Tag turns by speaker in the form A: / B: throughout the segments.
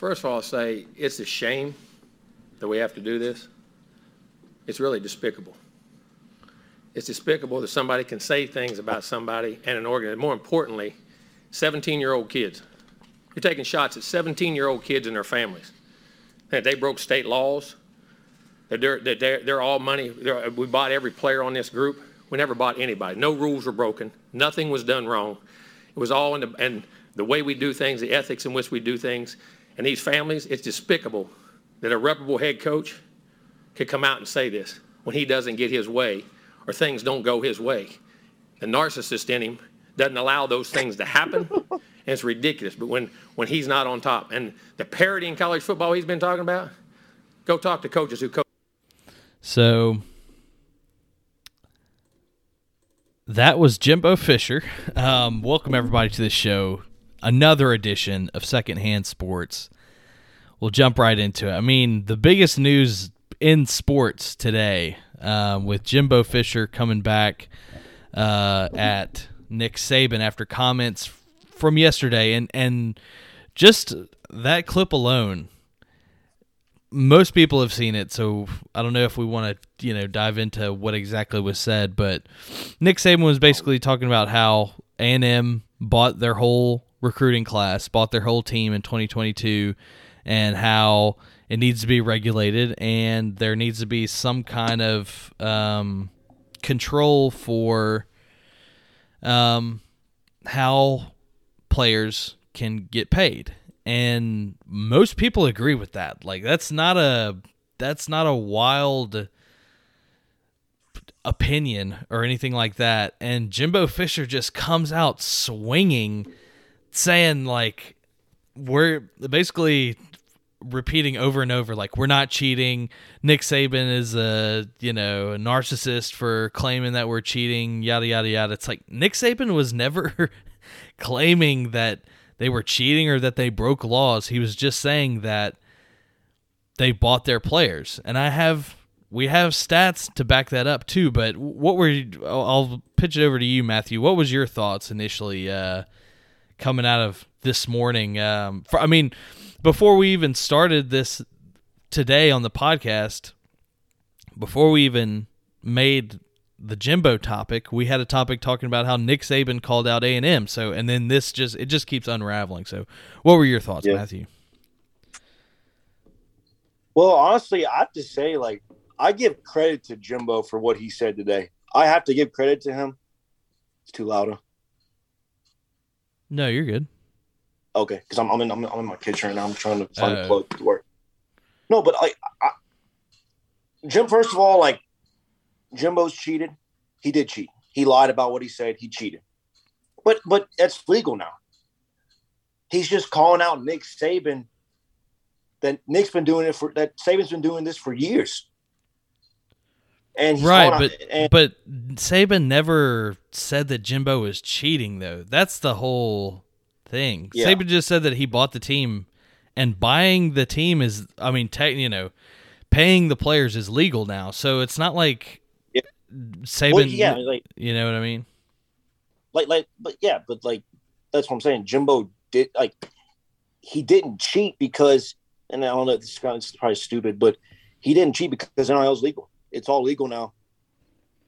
A: First of all, I'll say it's a shame that we have to do this. It's really despicable. It's despicable that somebody can say things about somebody and an organ. More importantly, 17-year-old kids. You're taking shots at 17-year-old kids and their families. That they broke state laws. That they're, that they're, they're all money. They're, we bought every player on this group. We never bought anybody. No rules were broken. Nothing was done wrong. It was all in the, and the way we do things, the ethics in which we do things. And these families, it's despicable that a reputable head coach could come out and say this when he doesn't get his way or things don't go his way. The narcissist in him doesn't allow those things to happen. and it's ridiculous. But when, when he's not on top and the parity in college football he's been talking about, go talk to coaches who coach.
B: So that was Jimbo Fisher. Um, welcome everybody to the show. Another edition of Secondhand Sports. We'll jump right into it. I mean, the biggest news in sports today uh, with Jimbo Fisher coming back uh, at Nick Saban after comments from yesterday, and and just that clip alone. Most people have seen it, so I don't know if we want to, you know, dive into what exactly was said. But Nick Saban was basically talking about how A and M bought their whole recruiting class, bought their whole team in 2022, and how it needs to be regulated and there needs to be some kind of um, control for um, how players can get paid. And most people agree with that. Like that's not a that's not a wild opinion or anything like that. And Jimbo Fisher just comes out swinging saying like we're basically repeating over and over like we're not cheating. Nick saban is a you know a narcissist for claiming that we're cheating yada yada yada. It's like nick saban was never claiming that they were cheating or that they broke laws. He was just saying that they bought their players. And i have we have stats to back that up too. But what were you, i'll pitch it over to you matthew. What was your thoughts initially uh coming out of this morning um for, i mean before we even started this today on the podcast, before we even made the Jimbo topic, we had a topic talking about how Nick Saban called out A and M. So, and then this just it just keeps unraveling. So, what were your thoughts, yeah. Matthew?
C: Well, honestly, I have to say, like, I give credit to Jimbo for what he said today. I have to give credit to him. It's too loud.
B: No, you're good.
C: Okay, because I'm I'm in, I'm in my kitchen right now. I'm trying to find uh, a plug to work. No, but like, I, Jim. First of all, like, Jimbo's cheated. He did cheat. He lied about what he said. He cheated. But but that's legal now. He's just calling out Nick Saban. That Nick's been doing it for that Saban's been doing this for years.
B: And right, but and, but Saban never said that Jimbo was cheating though. That's the whole thing. Yeah. Saban just said that he bought the team, and buying the team is, I mean, te- you know, paying the players is legal now. So it's not like yeah. Saban. Well, yeah, like you know what I mean.
C: Like, like, but yeah, but like that's what I'm saying. Jimbo did like he didn't cheat because, and I don't know, this is probably stupid, but he didn't cheat because NIL is legal. It's all legal now.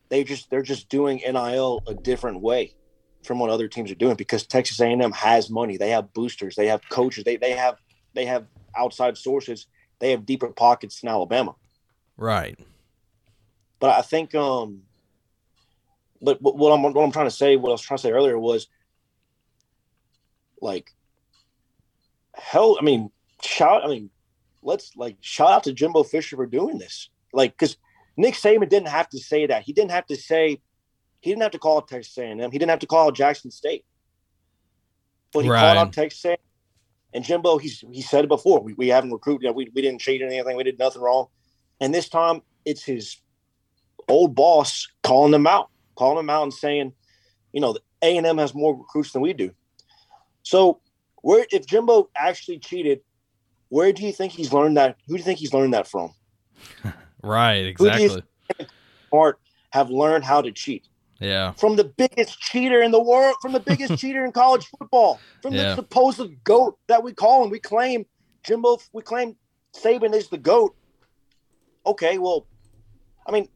C: They just they're just doing NIL a different way from what other teams are doing because Texas A&M has money. They have boosters. They have coaches. They they have they have outside sources. They have deeper pockets than Alabama.
B: Right.
C: But I think um but what I'm what I'm trying to say, what I was trying to say earlier was like hell, I mean, shout I mean, let's like shout out to Jimbo Fisher for doing this. Like cuz Nick Saban didn't have to say that. He didn't have to say he didn't have to call Texas A&M. He didn't have to call Jackson State. But he right. called out Texas A&M. And Jimbo, he's he said it before. We, we haven't recruited. You know, we, we didn't cheat or anything. We did nothing wrong. And this time, it's his old boss calling them out, calling them out and saying, you know, the A and M has more recruits than we do. So, where if Jimbo actually cheated, where do you think he's learned that? Who do you think he's learned that from?
B: right, exactly.
C: Smart have learned how to cheat.
B: Yeah.
C: From the biggest cheater in the world, from the biggest cheater in college football, from yeah. the supposed goat that we call him. We claim Jimbo, we claim Saban is the goat. Okay, well, I mean,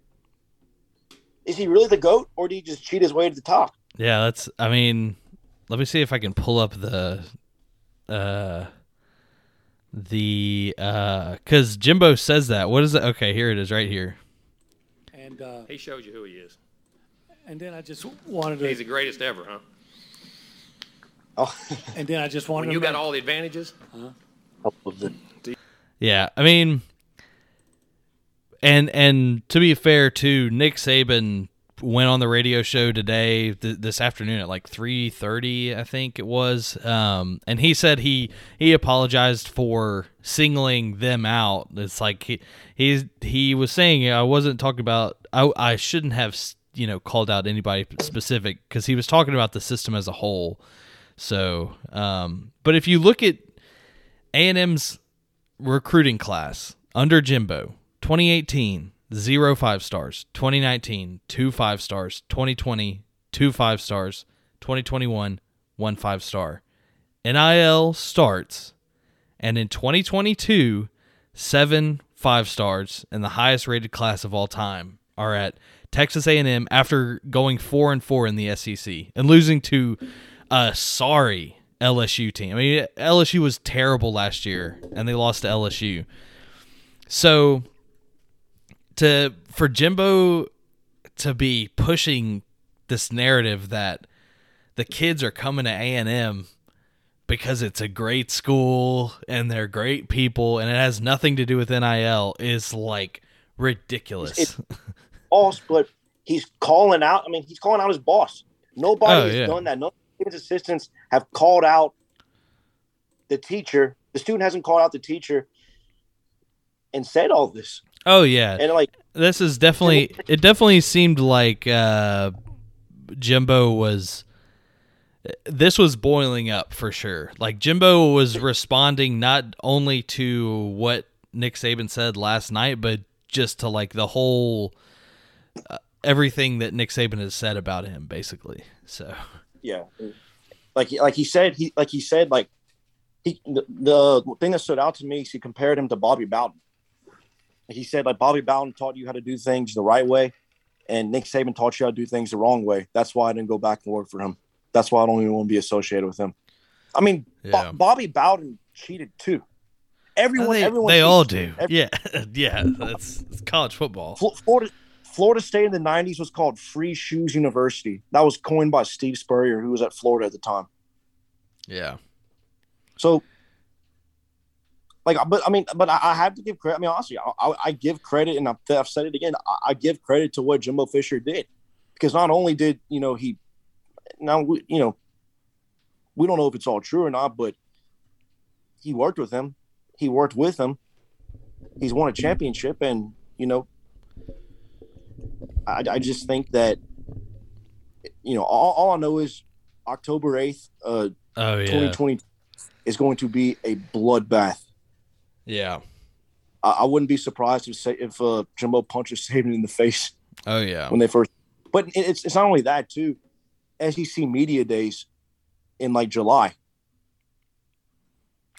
C: is he really the goat, or did he just cheat his way to the top?
B: Yeah, that's. I mean, let me see if I can pull up the, uh, the uh, because Jimbo says that. What is it? Okay, here it is, right here.
D: And uh,
A: He shows you who he is.
D: and then I just wanted to.
A: He's the greatest ever, huh?
C: Oh,
D: and then I just wanted
A: When
D: to
A: you got
D: make-
A: all the advantages,
C: of the-
B: Yeah, I mean, and and to be fair too, Nick Saban went on the radio show today th- this afternoon at like 3:30 I think it was. Um and he said he he apologized for singling them out. It's like he he's he was saying I wasn't talking about I I shouldn't have you know called out anybody specific cuz he was talking about the system as a whole. So um but if you look at A&M's recruiting class under Jimbo 2018 zero five stars 2019 two five stars 2020 two five stars 2021 one five star NIL starts and in 2022 seven five stars and the highest rated class of all time are at Texas A&M after going 4 and 4 in the SEC and losing to a sorry LSU team. I mean LSU was terrible last year and they lost to LSU. So to for Jimbo to be pushing this narrative that the kids are coming to A&M because it's a great school and they're great people and it has nothing to do with NIL is like ridiculous.
C: It- boss, but he's calling out. I mean, he's calling out his boss. Nobody
B: Oh,
C: has
B: yeah.
C: done that. No his assistants have called out the teacher. The student hasn't called out the teacher and said all this.
B: Oh yeah.
C: And like,
B: this is definitely it definitely seemed like uh Jimbo was this was boiling up for sure. Like Jimbo was responding not only to what Nick Saban said last night, but just to like the whole uh, everything that Nick Saban has said about him, basically. So
C: yeah, like like he said, he like he said, like he the, the thing that stood out to me is he compared him to Bobby Bowden. He said like Bobby Bowden taught you how to do things the right way, and Nick Saban taught you how to do things the wrong way. That's why I didn't go back and work for him. That's why I don't even want to be associated with him. I mean, Bo- Bobby Bowden cheated too. Everyone,
B: they,
C: everyone,
B: they all do.
C: Every-
B: Yeah, yeah. That's it's college football.
C: Florida, Florida State in the '90s was called Free Shoes University. That was coined by Steve Spurrier, who was at Florida at the time.
B: Yeah,
C: So, like, but I mean, but I, I have to give credit. I mean, honestly, I, I, I give credit, and I've, I've said it again. I, I give credit to what Jimbo Fisher did, because not only did you know he, now we, you know, we don't know if it's all true or not, but he worked with him. He worked with him. He's won a championship, and you know, I, I just think that, you know, all, all I know is October eighth, uh,
B: oh yeah,
C: 2020 is going to be a bloodbath.
B: Yeah,
C: I, I wouldn't be surprised if say if uh, Jimbo punches Saban in the face
B: oh yeah.
C: when they first. But it's it's not only that too. SEC media days in like July.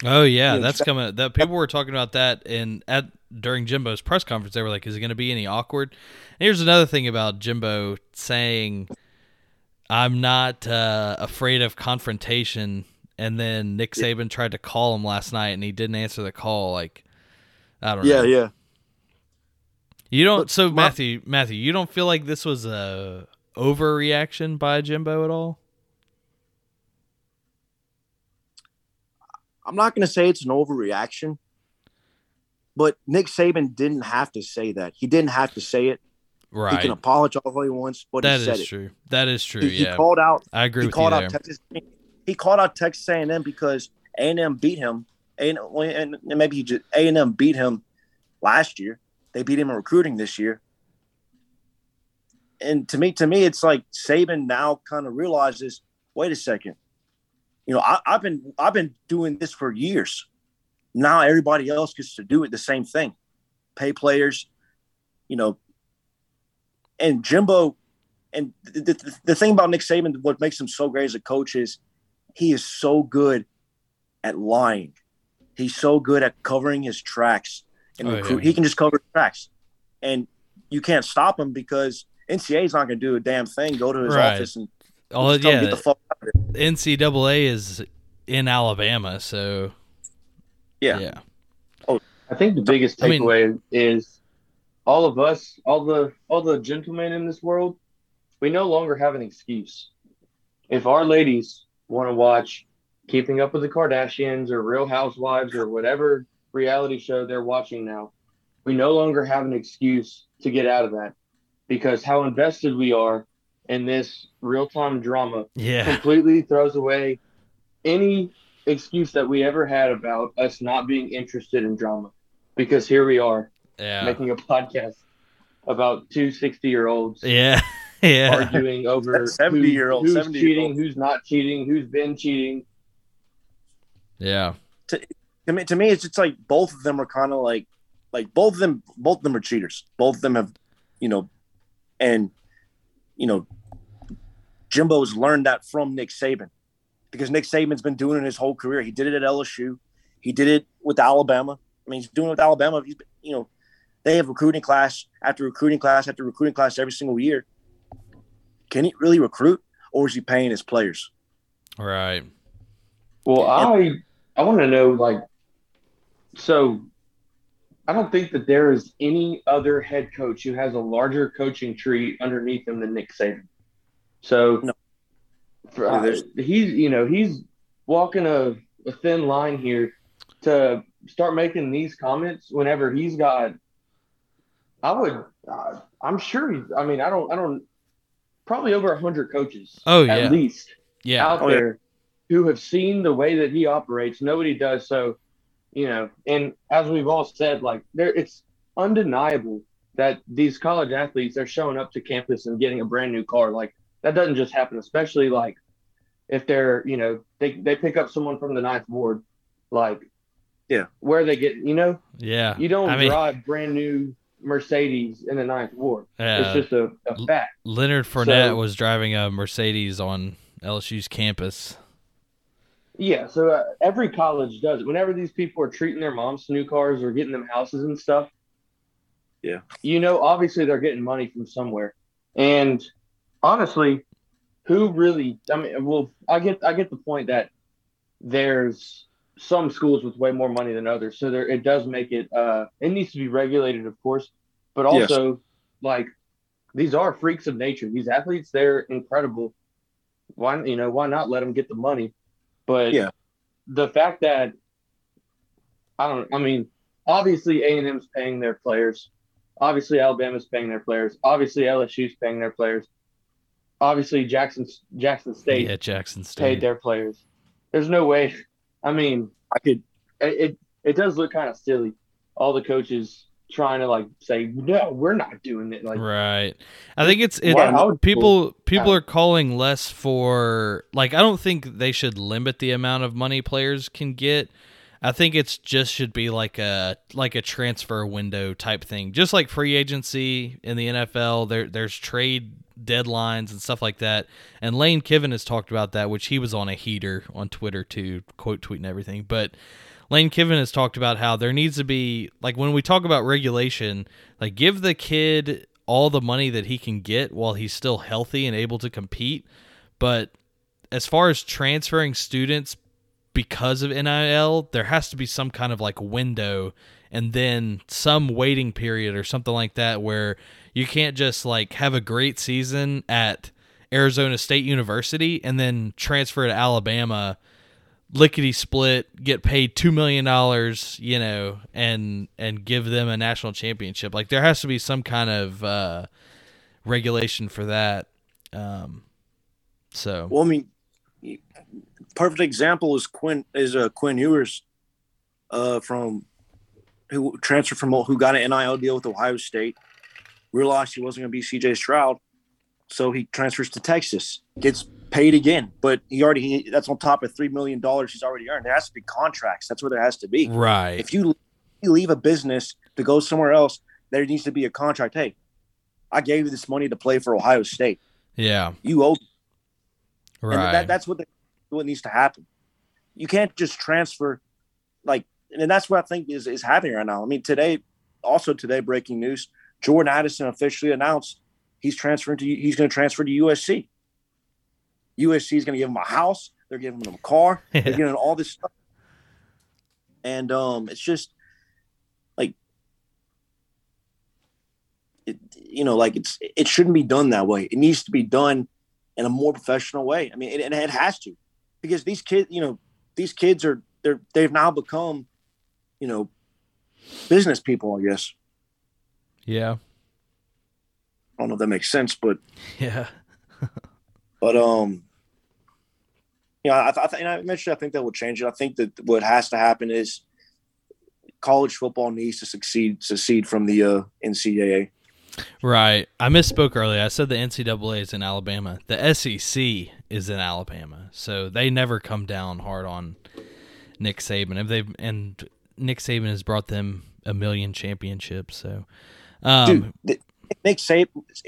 B: Oh yeah,
C: You know,
B: that's
C: check-
B: coming. That people were talking about that in at during Jimbo's press conference. They were like, "Is it going to be any awkward?" And here's another thing about Jimbo saying, "I'm not uh, afraid of confrontation." And then Nick Saban tried to call him last night, and he didn't answer the call. Like, I don't know.
C: yeah. Yeah.
B: You don't.
C: But
B: So
C: my-
B: Matthew, Matthew, you don't feel like this was a overreaction by Jimbo at all?
C: I'm not going to say it's an overreaction, but Nick Saban didn't have to say that. He didn't have to say it.
B: Right.
C: He can apologize all he wants, but
B: That
C: he said
B: is
C: it.
B: true. That is true.
C: He, he
B: yeah,
C: called out
B: I agree
C: he
B: with you
C: called
B: there.
C: out Texas. He called out Texas A&M because A&M beat him. A&M, and maybe he just A&M beat him last year. They beat him in recruiting this year. And to me, to me, it's like Saban now kind of realizes, wait a second, you know, I, I've been I've been doing this for years. Now everybody else gets to do it the same thing, pay players, you know. And Jimbo, and the, the, the thing about Nick Saban, what makes him so great as a coach is he is so good at lying. he's so good at covering his tracks and
B: Oh, yeah.
C: He can just cover tracks, and you can't stop him because NCAA is not going to do a damn thing. Go to his
B: Right.
C: office and
B: Oh
C: just
B: yeah,
C: get the fuck out of it.
B: NCAA is in Alabama, so
C: Yeah.
B: yeah, oh.
E: I think the biggest
B: I mean-
E: takeaway is all of us, all the all the gentlemen in this world, we no longer have an excuse. If our ladies want to watch Keeping Up with the Kardashians or Real Housewives or whatever reality show they're watching now, we no longer have an excuse to get out of that because how invested we are in this real-time drama
B: yeah,
E: completely throws away any excuse that we ever had about us not being interested in drama. Because here we are
B: yeah,
E: making a podcast about two 60 year olds
B: yeah, yeah.
E: arguing over
C: 70-year-old,
E: who's
C: 70-year-old.
E: cheating, who's not cheating, who's been cheating.
B: Yeah,
C: to me, to me, it's just like both of them are kind of like, like both of them, both of them are cheaters. Both of them have, you know, and, you know, Jimbo's learned that from Nick Saban because Nick Saban's been doing it his whole career. He did it at LSU. He did it with Alabama. I mean, he's doing it with Alabama. He's, you know, they have recruiting class after recruiting class after recruiting class every single year. Can he really recruit or is he paying his players?
B: right.
E: Well, I I want to know like, so I don't think that there is any other head coach who has a larger coaching tree underneath him than Nick Saban. So,
C: No.
E: for,
C: Yeah, there's-
E: he's you know he's walking a, a thin line here to start making these comments whenever he's got. I would, uh, I'm sure he's. I mean, I don't, I don't. Probably over a hundred coaches.
B: Oh,
E: at
B: yeah.
E: least
B: Yeah,
E: out
C: Oh, yeah.
E: there who have seen the way that he operates. Nobody does so, you know. And as we've all said, like there, it's undeniable that these college athletes they're showing up to campus and getting a brand new car. Like that doesn't just happen, especially like if they're, you know, they they pick up someone from the ninth ward, like
C: Yeah.
E: where they get, you know,
B: yeah.
E: you don't
B: I mean,
E: drive brand new Mercedes in the ninth ward.
B: yeah.
E: It's just a, a fact.
B: Leonard Fournette
E: So-
B: was driving a Mercedes on LSU's campus.
E: Yeah, so uh, every college does it. Whenever these people are treating their moms to new cars or getting them houses and stuff,
C: Yeah.
E: you know, obviously they're getting money from somewhere. And honestly, who really? I mean, well, I get I get the point that there's some schools with way more money than others, so there it does make it. Uh, it needs to be regulated, of course, but
C: Yes.
E: also like these are freaks of nature. These athletes, they're incredible. Why you know why not let them get the money? But
C: Yeah.
E: the fact that I don't. I mean, obviously A and M's paying their players. Obviously Alabama's paying their players. Obviously LSU's paying their players. Obviously Jackson Jackson State
B: Yeah, Jackson
E: paid
B: State.
E: their players. There's no way. I mean,
C: I could
E: it it, does look kind of silly. All the coaches trying to like say, no, we're not doing it. Like,
B: Right. I think it's it,
E: would-
B: people people are calling less for like I don't think they should limit the amount of money players can get. I think it's just should be like a like a transfer window type thing. Just like free agency in the NFL, there there's trade deadlines and stuff like that. And Lane Kiffin has talked about that, which he was on a heater on Twitter too, quote tweeting everything. But Lane Kiffin has talked about how there needs to be like when we talk about regulation, like give the kid all the money that he can get while he's still healthy and able to compete. But as far as transferring students because of NIL, there has to be some kind of like window and then some waiting period or something like that where you can't just like have a great season at Arizona State University and then transfer to Alabama lickety split, get paid two million dollars, you know, and and give them a national championship. Like there has to be some kind of uh, regulation for that. Um, so
C: Well, I mean, perfect example is Quinn is uh, Quinn Ewers, uh, from who transferred from who got an NIL deal with Ohio State, realized he wasn't going to be C.J. Stroud, so he transfers to Texas, gets paid again, but he already he, that's on top of three million dollars he's already earned. There has to be contracts. That's where there has to be.
B: right,
C: If you you leave a business to go somewhere else, there needs to be a contract. Hey, I gave you this money to play for Ohio State.
B: yeah,
C: You owe
B: right,
C: and that, that's what the, what needs to happen. You can't just transfer like and that's what I think is is happening right now. I mean, today, also today, breaking news: Jordan Addison officially announced he's transferring to he's going to transfer to USC. USC is going to give him a house. They're giving him a car.
B: Yeah.
C: They're giving him all this stuff, and um, it's just like it, you know, like it's it shouldn't be done that way. It needs to be done in a more professional way. I mean, it, and it has to, because these kids, you know, these kids are they're they've now become, you know, business people. I guess
B: Yeah.
C: I don't know if that makes sense, but
B: Yeah.
C: but um, you know, I, I th- I mentioned I think that will change it. I think that what has to happen is college football needs to succeed succeed from the uh, NCAA.
B: Right. I misspoke earlier. I said the NCAA is in Alabama. The SEC is in Alabama. So they never come down hard on Nick Saban. If they and Nick Saban has brought them a million championships. So um
C: Dude, Nick Saban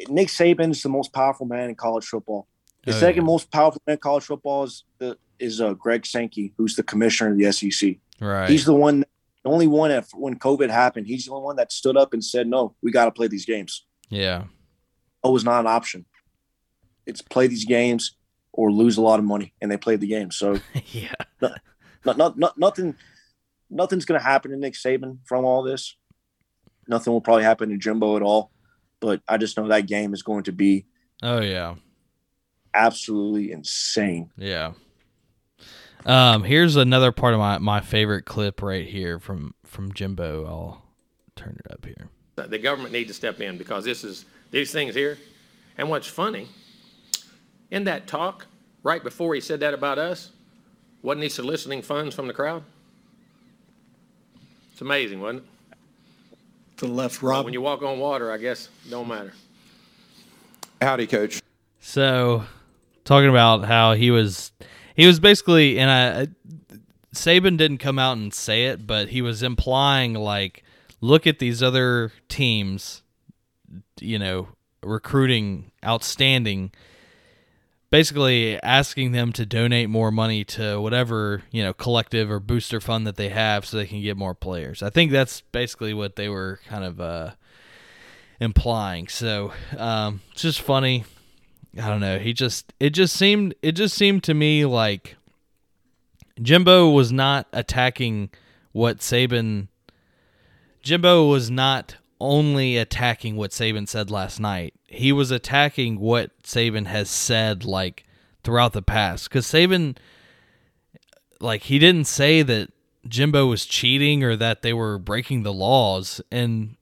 C: Nick Saban is the most powerful man in college football. The
B: Oh,
C: second
B: yeah.
C: most powerful man in college football is the is uh, Greg Sankey, who's the commissioner of the SEC.
B: right.
C: He's the one, the only one that when COVID happened, he's the only one that stood up and said, "No, we got to play these games."
B: yeah.
C: Oh, was not an option. It's play these games or lose a lot of money, and they played the game. So
B: yeah.
C: not, not, not, nothing, nothing's going to happen to Nick Saban from all this. Nothing will probably happen to Jimbo at all. But I just know that game is going to be
B: Oh yeah.
C: absolutely insane.
B: Yeah. Um, here's another part of my, my favorite clip right here from from Jimbo. I'll turn it up here.
A: The government needs to step in because this is, these things here. And what's funny, in that talk, right before he said that about us, wasn't he soliciting funds from the crowd? It's amazing, wasn't it?
D: To the left,
A: Well,
D: Rob.
A: When you walk on water, I guess, don't matter.
F: Howdy, coach.
B: So, talking about how he was, he was basically, and I, Saban didn't come out and say it, but he was implying like, look at these other teams, you know, recruiting outstanding. Basically, asking them to donate more money to whatever you know collective or booster fund that they have, so they can get more players. I think that's basically what they were kind of uh, implying. So um, it's just funny. I don't know. He just it just seemed it just seemed to me like Jimbo was not attacking what Saban Jimbo was not only attacking what Saban said last night. He was attacking what Saban has said like throughout the past cuz Saban like he didn't say that Jimbo was cheating or that they were breaking the laws and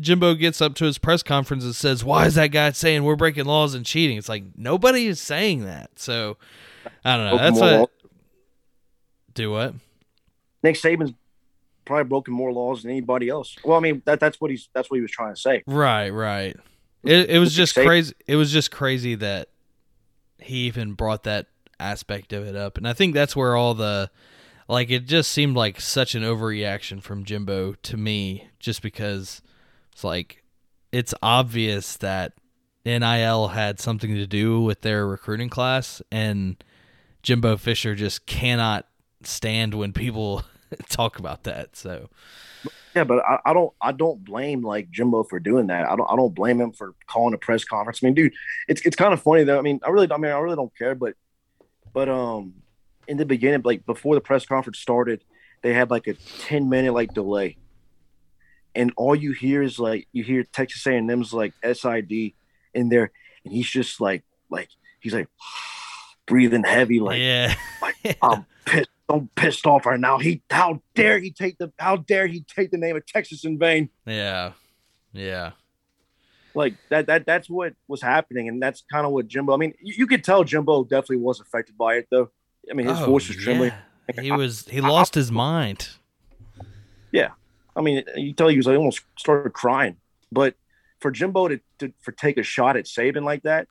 B: Jimbo gets up to his press conference and says, "Why is that guy saying we're breaking laws and cheating?" It's like nobody is saying that. So I don't know.
C: Broken
B: That's what
C: laws.
B: do what?
C: Nick Saban's probably broken more laws than anybody else. Well, I mean that that's what he's that's what he was trying to say.
B: Right, right. It it was just crazy. It was just crazy that he even brought that aspect of it up, and I think that's where all the like it just seemed like such an overreaction from Jimbo to me, just because it's like it's obvious that NIL had something to do with their recruiting class, and Jimbo Fisher just cannot stand when people talk about that. So
C: Yeah, but I, I don't I don't blame like Jimbo for doing that. I don't I don't blame him for calling a press conference. I mean, dude, it's it's kind of funny though. I mean, I really I mean I really don't care, but but um in the beginning, like before the press conference started, they had like a 10 minute like delay. And all you hear is like you hear Texas A&M's like SID in there, and he's just like like he's like breathing heavy, like
B: yeah,
C: I'm pissed. I'm pissed off right now. He how dare he take the how dare he take the name of Texas in vain?
B: yeah, yeah.
C: Like that that that's what was happening, and that's kind of what Jimbo. I mean, you, you could tell Jimbo definitely was affected by it, though. I mean, his
B: Oh,
C: voice was trembling.
B: yeah. He was he lost his mind.
C: Yeah, I mean, you tell you he was like, almost started crying. But for Jimbo to, to for take a shot at Saban like that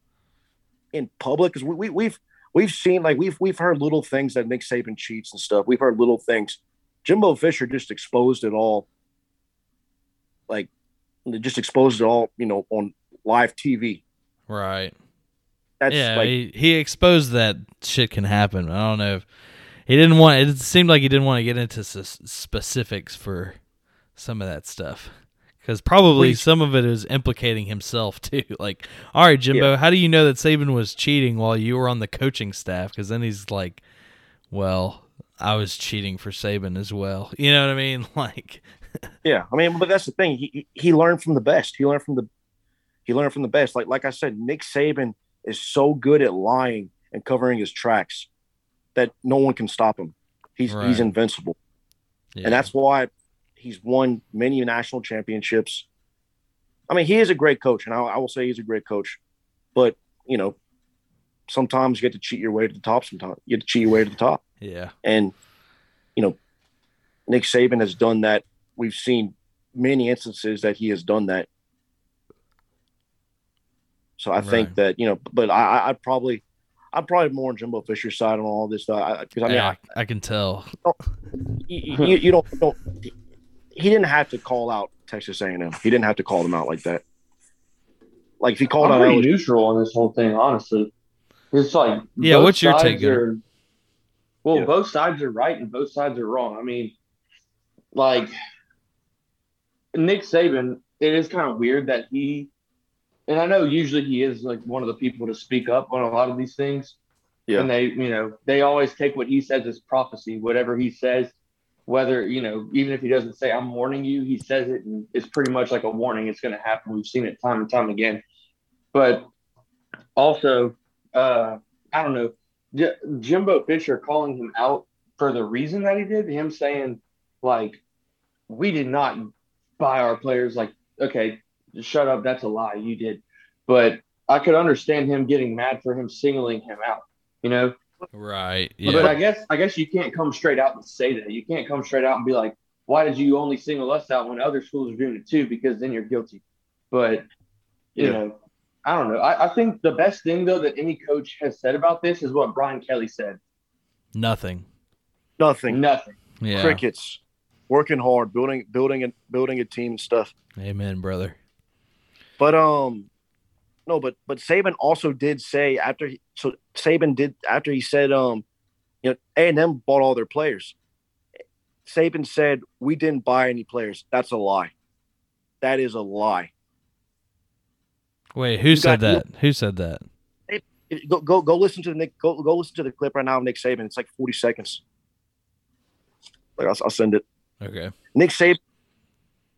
C: in public, because we, we we've we've seen like we've we've heard little things that Nick Saban cheats and stuff. We've heard little things. Jimbo Fisher just exposed it all, like just exposed it all, you know, on live TV.
B: Right.
C: That's
B: yeah,
C: like
B: he, he exposed that shit can happen. I don't know if he didn't want. It seemed like he didn't want to get into s- specifics for some of that stuff because probably
C: Please.
B: some of it is implicating himself too. Like, all right, Jimbo, how do you know that Saban was cheating while you were on the coaching staff? Because then he's like, well, I was cheating for Saban as well. You know what I mean? Like,
C: Yeah, I mean, but that's the thing. He he- he learned from the best. He learned from the he learned from the best. Like like I said, Nick Saban is so good at lying and covering his tracks that no one can stop him. He's
B: Right.
C: he's invincible,
B: yeah.
C: and that's why he's won many national championships. I mean, he is a great coach, and I, I will say he's a great coach. But you know, sometimes you get to cheat your way to the top. Sometimes you get to cheat your way to the top.
B: yeah,
C: And, you know, Nick Saban has done that. We've seen many instances that he has done that. So I think that, you know, but I, I probably, I'm probably more on Jimbo Fisher's side on all this stuff. Because I mean,
B: yeah, I, I can tell.
C: you, you, you don't, don't, he didn't have to call out Texas A&M. He didn't have to call them out like that. Like if he called
E: I'm
C: out
E: pretty
C: LSU,
E: neutral on this whole thing, honestly. It's like
B: Yeah, what's your take,
E: are- well,
C: Yeah.
E: both sides are right and both sides are wrong. I mean, like Nick Saban, it is kind of weird that he, and I know usually he is like one of the people to speak up on a lot of these things.
C: Yeah.
E: And they, you know, they always take what he says as prophecy, whatever he says, whether, you know, even if he doesn't say, I'm warning you, he says it and it's pretty much like a warning. It's going to happen. We've seen it time and time again. But also, uh, I don't know, J- Jimbo Fisher calling him out for the reason that he did, him saying, like, we did not buy our players. Like, okay, shut up. That's a lie. You did. But I could understand him getting mad for him singling him out, you know?
B: Right.
E: But I guess I guess you can't come straight out and say that. You can't come straight out and be like, "Why did you only single us out when other schools are doing it too?" Because then you're guilty. But you
C: Yeah.
E: know, I don't know. I, I think the best thing though that any coach has said about this is what Brian Kelly said.
B: Nothing.
C: nothing,
E: Nothing.
B: Yeah.
C: crickets, working hard, building, building, and building a team and stuff.
B: Amen, brother.
C: But um, no, but but Saban also did say after he, so Saban did after he said um, you know A and M bought all their players. Saban said we didn't buy any players. That's a lie. That is a lie.
B: Wait, who
C: You
B: said
C: got-
B: that? Who said that?
C: It- Go go go listen to the Nick. Go go listen to the clip right now of Nick Saban. It's like forty seconds. Like I'll, I'll send it.
B: Okay.
C: Nick Saban.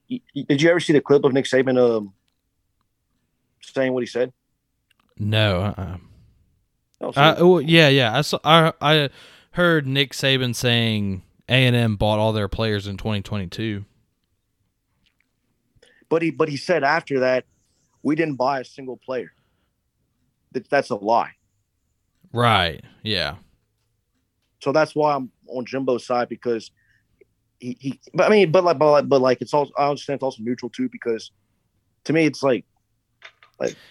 C: Did you ever see the clip of Nick Saban um saying what he said?
B: No. Uh-uh.
C: Oh, so-
B: I, well, yeah, yeah. I saw. I, I heard Nick Saban saying A and M bought all their players in 2022.
C: But he but he said after that, we didn't buy a single player. That, that's a lie.
B: Right. Yeah.
C: So that's why I'm on Jimbo's side because he, he but I mean but like but like, but like it's also I understand it's also neutral too because to me it's like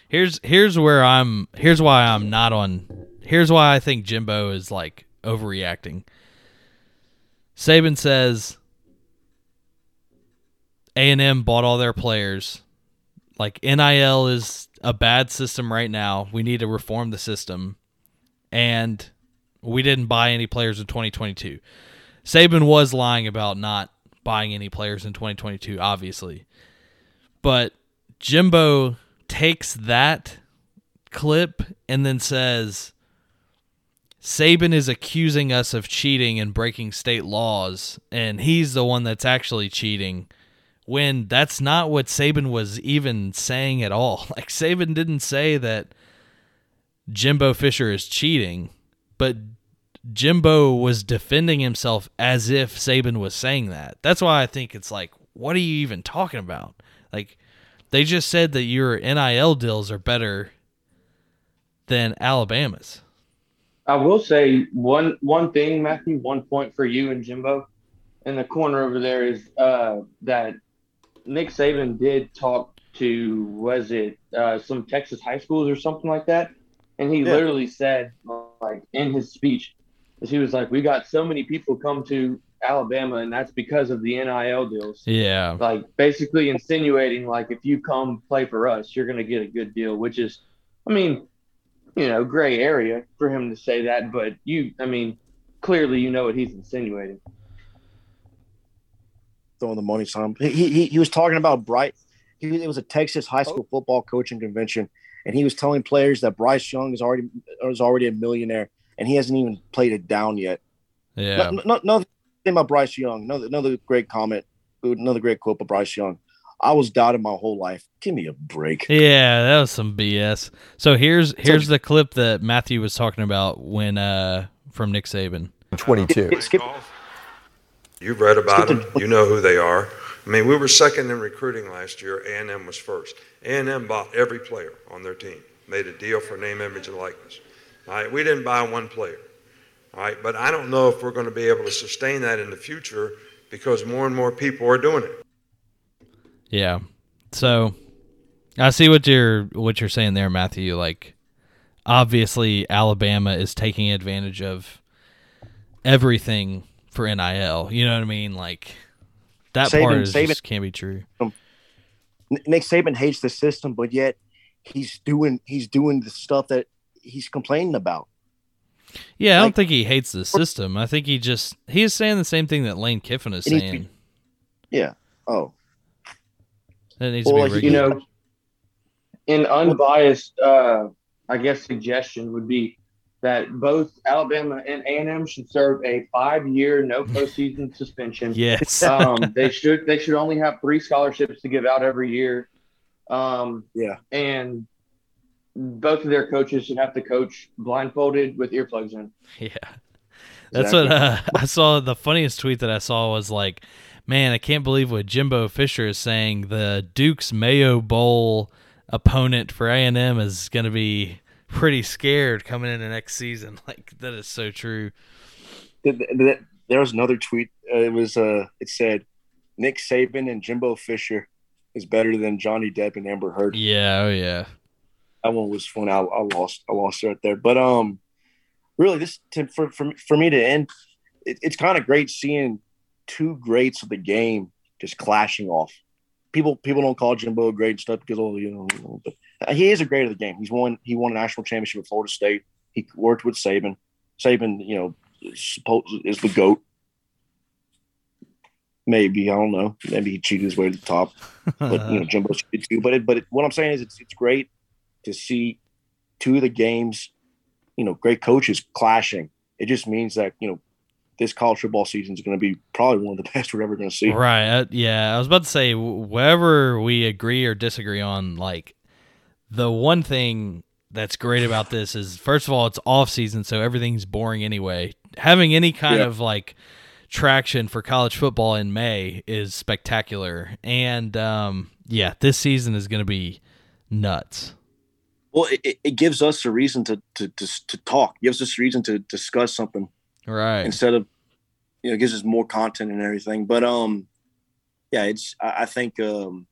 B: Here's here's where I'm. Here's why I'm not on. Here's why I think Jimbo is like overreacting. Saban says A and M bought all their players. Like NIL is a bad system right now. We need to reform the system, and we didn't buy any players in 2022. Saban was lying about not buying any players in 2022, obviously, but Jimbo takes that clip and then says Saban is accusing us of cheating and breaking state laws, and he's the one that's actually cheating. When that's not what Saban was even saying at all. Like Saban didn't say that Jimbo Fisher is cheating, but Jimbo was defending himself as if Saban was saying that. That's why I think it's like, what are you even talking about? Like, they just said that your NIL deals are better than Alabama's.
E: I will say one one thing, Matthew. One point for you and Jimbo in the corner over there is uh, that Nick Saban did talk to was it uh, some Texas high schools or something like that, and he
C: Yeah.
E: literally said like in his speech, he was like, "We got so many people come to Alabama, and that's because of the NIL deals."
B: Yeah.
E: like basically insinuating like if you come play for us you're going to get a good deal which is i mean you know gray area for him to say that but you i mean clearly you know what he's insinuating.
C: throwing the money sign. He he he was talking about Bright. He it was a Texas high school oh. football coaching convention, and he was telling players that Bryce Young is already is already a millionaire, and he hasn't even played it down yet.
B: Yeah.
C: No, no, nothing about Bryce Young. Another another great comment. Another great quote by Bryce Young. I was doubted my whole life. Give me a break.
B: Yeah, that was some BS. So here's here's the clip that Matthew was talking about when uh from Nick Saban.
F: 22.
G: You've read about
C: Skip
G: them. You know who they are. I mean, we were second in recruiting last year. A&M was first. A&M bought every player on their team, made a deal for name, image, and likeness. All right, we didn't buy one player. All right, but I don't know if we're going to be able to sustain that in the future because more and more people are doing it.
B: Yeah. So I see what you're what you're saying there, Matthew. Like obviously Alabama is taking advantage of everything for NIL. You know what I mean? Like that
C: Saban-
B: part is
C: Saban-
B: just can't be true.
C: Um, Nick Saban hates the system, but yet he's doing he's doing the stuff that he's complaining about.
B: Yeah, I don't think he hates the system. I think he just he is saying the same thing that Lane Kiffin is
C: And he's-
B: saying.
C: Yeah. Oh,
B: That needs
C: Well,
B: to be
C: like,
E: You know, an unbiased, uh, I guess, suggestion would be that both Alabama and A&M should serve a five-year no postseason suspension.
B: Yes.
E: um, they should they should only have three scholarships to give out every year. Um,
C: Yeah.
E: and both of their coaches should have to coach blindfolded with earplugs in.
B: Yeah. That's
C: Exactly.
B: what uh, I saw. The funniest tweet that I saw was like, man, I can't believe what Jimbo Fisher is saying. The Duke's Mayo Bowl opponent for A&M is going to be pretty scared coming into next season. Like, that is so true.
C: Th- th- th- there was another tweet. Uh, it was uh, it said Nick Saban and Jimbo Fisher is better than Johnny Depp and Amber Heard.
B: Yeah. Oh, yeah.
C: That one was fun. I, I lost. I lost right there. But um, really, this to, for for for me to end, it, it's kind of great seeing two greats of the game just clashing off. People people don't call Jimbo a great and stuff because oh you know, but he is a great of the game. He's won he won a national championship with Florida State. He worked with Saban. Saban, you know, is the goat. Maybe I don't know. Maybe he cheated his way to the top but you know Jimbo cheated too. But it, but it, what I'm saying is it's it's great to see two of the games, you know, great coaches clashing. It just means that you know this college football season is going to be probably one of the best we're ever going to see.
B: Right. Uh, yeah. I was about to say, wh- wherever we agree or disagree on, like, the one thing that's great about this is, first of all, it's off season, so everything's boring anyway. Having any kind
C: Yeah.
B: of, like, traction for college football in May is spectacular. And, um, yeah, this season is going to be nuts.
C: Well, it- it, gives us a reason to to to, to talk. It gives us a reason to discuss something
B: Right.
C: instead of you know it gives us more content and everything. But um, yeah, it's I, I think um,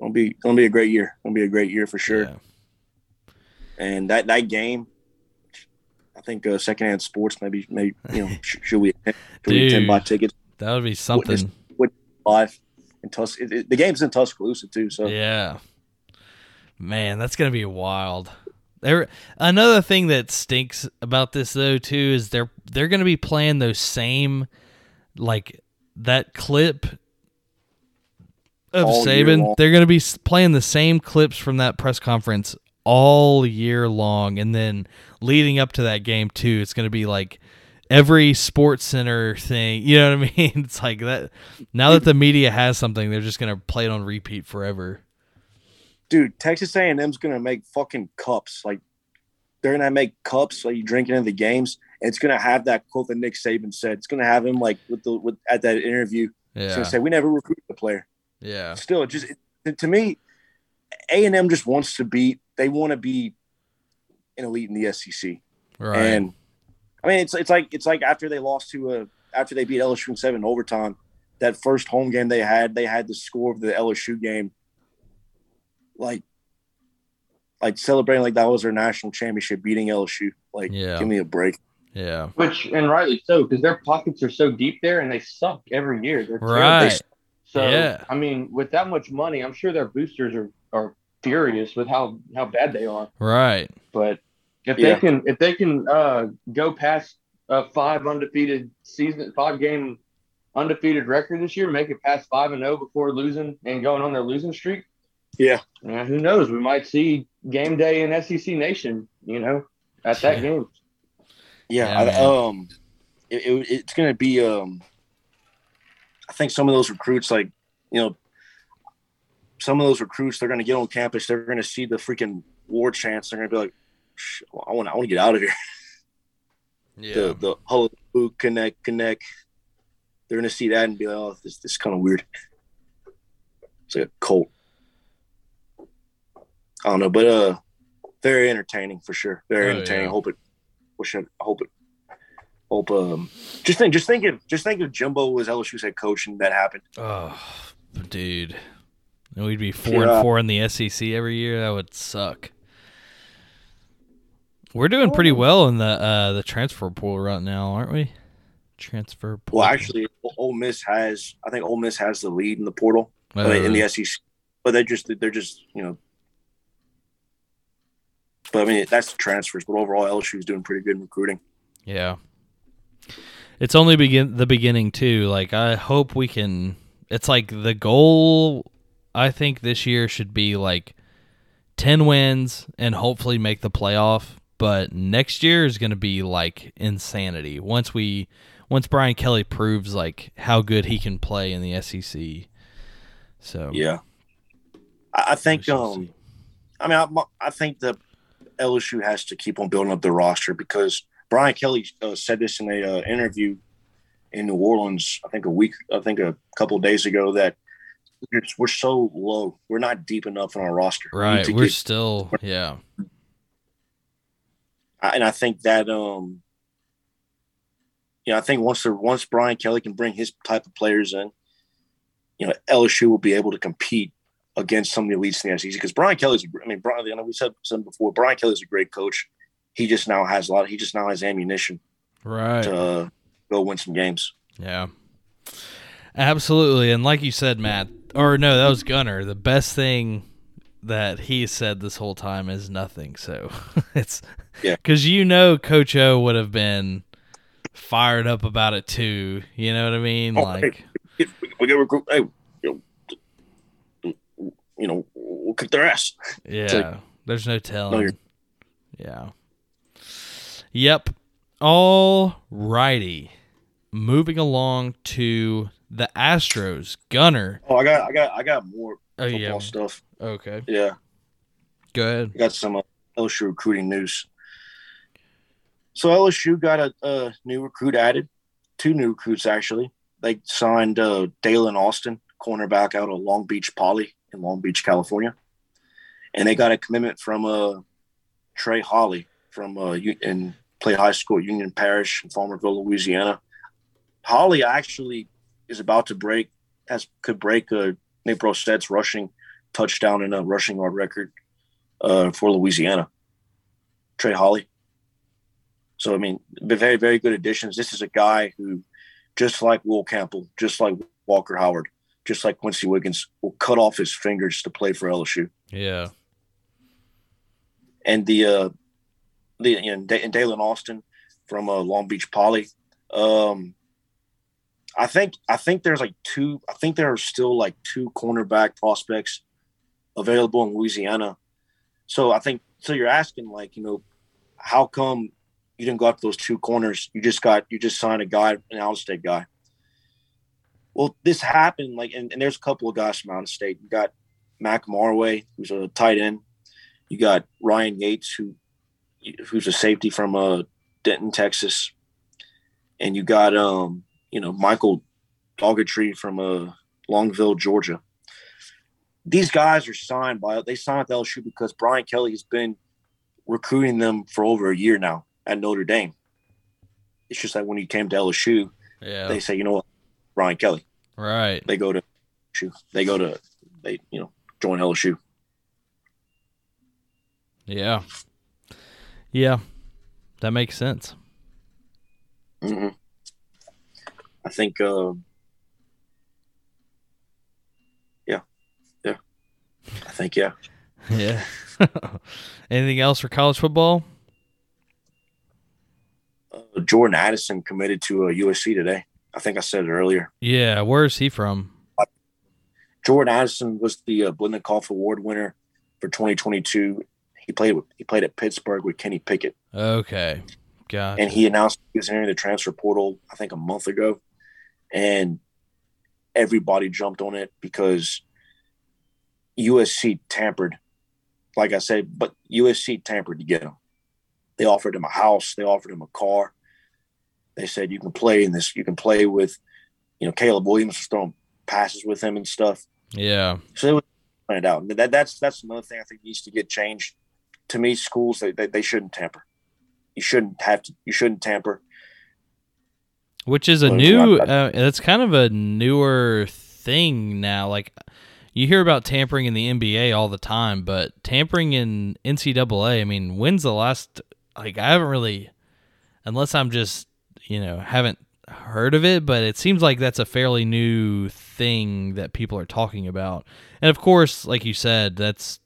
C: gonna be gonna be a great year. Gonna be a great year for sure.
B: Yeah.
C: and that that game, I think uh, secondhand sports maybe maybe you know sh- should we should we
B: Dude.
C: attend buy tickets
B: That would be something.
C: With live in Tus? It, it- the game's in Tuscaloosa too, so
B: Yeah. Man, that's gonna be wild. There another thing that stinks about this though too is they're they're gonna be playing those same like that clip of
C: All
B: Saban. They're gonna be playing the same clips from that press conference all year long, and then leading up to that game too. It's gonna be like every sports center thing you know what i mean it's like that now that the media has something they're just gonna play it on repeat forever
C: dude, Texas A and M's gonna make fucking cups. Like they're gonna make cups like you drinking in the games, and it's gonna have that quote that Nick Saban said. It's gonna have him like with the with at that interview. It's
B: Yeah.
C: gonna say we never recruited the player.
B: Yeah.
C: Still, it just it, to me, A and M just wants to be. They want to be an elite in the SEC.
B: Right.
C: And I mean, it's it's like it's like after they lost to a after they beat LSU in seven overtime, that first home game they had, they had the score of the LSU game, like like celebrating like that was their national championship, beating LSU. Like,
B: Yeah.
C: give me a break.
B: yeah.
E: Which and rightly so because their pockets are so deep there and they suck every year. They're terrible.
B: Right.
E: So
B: Yeah.
E: I mean, with that much money, I'm sure their boosters are, are furious with how how bad they are.
B: Right.
E: But if
C: Yeah.
E: they can if they can uh, go past a five undefeated season, five game undefeated record this year, make it past five and zero before losing and going on their losing streak.
C: Yeah.
E: Uh, who knows? We might see game day in SEC Nation. You know, at that
B: Yeah.
E: game.
C: Yeah,
B: Yeah,
C: I, um, it, it, it's going to be. Um, I think some of those recruits, like you know, some of those recruits, they're going to get on campus. They're going to see the freaking war chants. They're going to be like, "I want, I want to get out of here."
B: Yeah.
C: The the whole who connect connect. They're going to see that and be like, "Oh, this this kind of weird." It's like a cult. I don't know, but uh, very entertaining for sure. Very
B: Oh,
C: entertaining.
B: yeah.
C: Hope it. Wish it. Hope it. Hope um. Just think. Just think if. Just think if Jimbo was LSU's head coach and that happened.
B: Oh, dude. And we'd be four
C: Yeah.
B: and four in the SEC every year. That would suck. We're doing pretty well in the uh, the transfer pool right now, aren't we? Transfer pool.
C: Well, actually, Ole Miss has. I think Ole Miss has the lead in the portal I mean, in
B: Uh,
C: the SEC, but they just they're just you know. But I mean that's the transfers, but overall LSU is doing pretty good in recruiting.
B: Yeah. It's only begin the beginning too. Like I hope we can it's like the goal I think this year should be like 10 wins and hopefully make the playoff, but next year is going to be like insanity. Once we once Brian Kelly proves like how good he can play in the SEC. So
C: Yeah, I, think. Um,
B: see.
C: I mean, I, I think that LSU has to keep on building up their roster because Brian Kelly uh, said this in a uh, interview in New Orleans. I think a week, I think a couple of days ago that we're, so low, we're not deep enough in our roster.
B: Right,
C: to
B: we're
C: get-
B: still yeah.
C: I- and I think that um, you know, I think once the once Brian Kelly can bring his type of players in, you know, LSU will be able to compete against some of the elites in the SEC because Brian Kelly's. I mean, Brian. You know, we said said before, Brian Kelly's a great coach. He just now has a lot. He just now has ammunition
B: Right.
C: to uh, go win some games.
B: Yeah. Absolutely. And like you said, Matt, or no, that was Gunner. The best thing that he said this whole time is nothing. So it's
C: Yeah.
B: because you know Coach O would have been fired up about it too. You know what I mean?
C: Oh,
B: Like,
C: We, we get recruit. Hey, you know, we'll kick their ass.
B: yeah,
C: like-
B: there's no
C: No,
B: telling.
C: you're-
B: yeah. Yep. All righty. Moving along to the Astros. Gunner.
C: Oh, I got, I got, I got more
B: Oh,
C: football
B: yeah.
C: stuff.
B: Okay.
C: Yeah.
B: Go ahead.
C: got some uh, LSU recruiting news. So LSU got a, a new recruit added, two new recruits actually. They signed uh, Dalen Austin, cornerback out of Long Beach Poly in Long Beach, California, and they got a commitment from uh, Trey Holly from uh, in play high school Union Parish in Farmerville, Louisiana. Holly actually is about to break has could break uh, Nate Brosted's rushing touchdown and a rushing yard record uh, for Louisiana. Trey Holly. So I mean, very very good additions. This is a guy who, just like Will Campbell, just like Walker Howard, just like Quincy Wiggins, will cut off his fingers to play for LSU.
B: Yeah.
C: And the uh, the you know, and Dalen Austin from uh, Long Beach Poly. Um, I think I think there's like two. I think there are still like two cornerback prospects available in Louisiana. So I think so. You're asking like you know, how come you didn't go after those two corners? You just got you just signed a guy, an out-state guy. Well, this happened like, and, and there's a couple of guys from out of state. You got Mac Markway, who's a tight end. You got Ryan Yaites, who who's a safety from uh, Denton, Texas, and you got um, you know Michael Doggett from uh, Loganville, Georgia. These guys are signed by they signed with LSU because Brian Kelly has been recruiting them for over a year now at Notre Dame. It's just like when he came to LSU,
B: Yeah.
C: they say, you know what, Brian Kelly.
B: Right.
C: They go to LSU. They go to they you know join LSU.
B: Yeah. Yeah. That makes sense.
C: hmm I think, uh, yeah, yeah, I think, yeah.
B: Yeah. Anything else for college football?
C: Uh, Jordan Addison committed to uh, USC today. I think I said it earlier.
B: Yeah, where's he from?
C: Jordan Addison was the uh, Biletnikoff Award winner for 2022. He played with, he played at Pittsburgh with Kenny Pickett,
B: Okay, gotcha.
C: and he announced he was entering the transfer portal. I think a month ago, and everybody jumped on it because USC tampered. Like I said, but USC tampered to get him. They offered him a house. They offered him a car. They said you can play in this. You can play with, you know, Caleb Williams was throwing passes with him and stuff.
B: yeah,
C: So they find out. That that's that's another thing I think needs to get changed. To me, schools they, they, they shouldn't tamper. You shouldn't have to. You shouldn't tamper.
B: which is a new.
C: I-
B: Uh, it's kind of a newer thing now. Like you hear about tampering in the NBA all the time, but tampering in NCAA. I mean, when's the last? Like I haven't really, unless I'm just you know haven't heard of it, but it seems like that's a fairly new thing that people are talking about. And of course, like you said, that's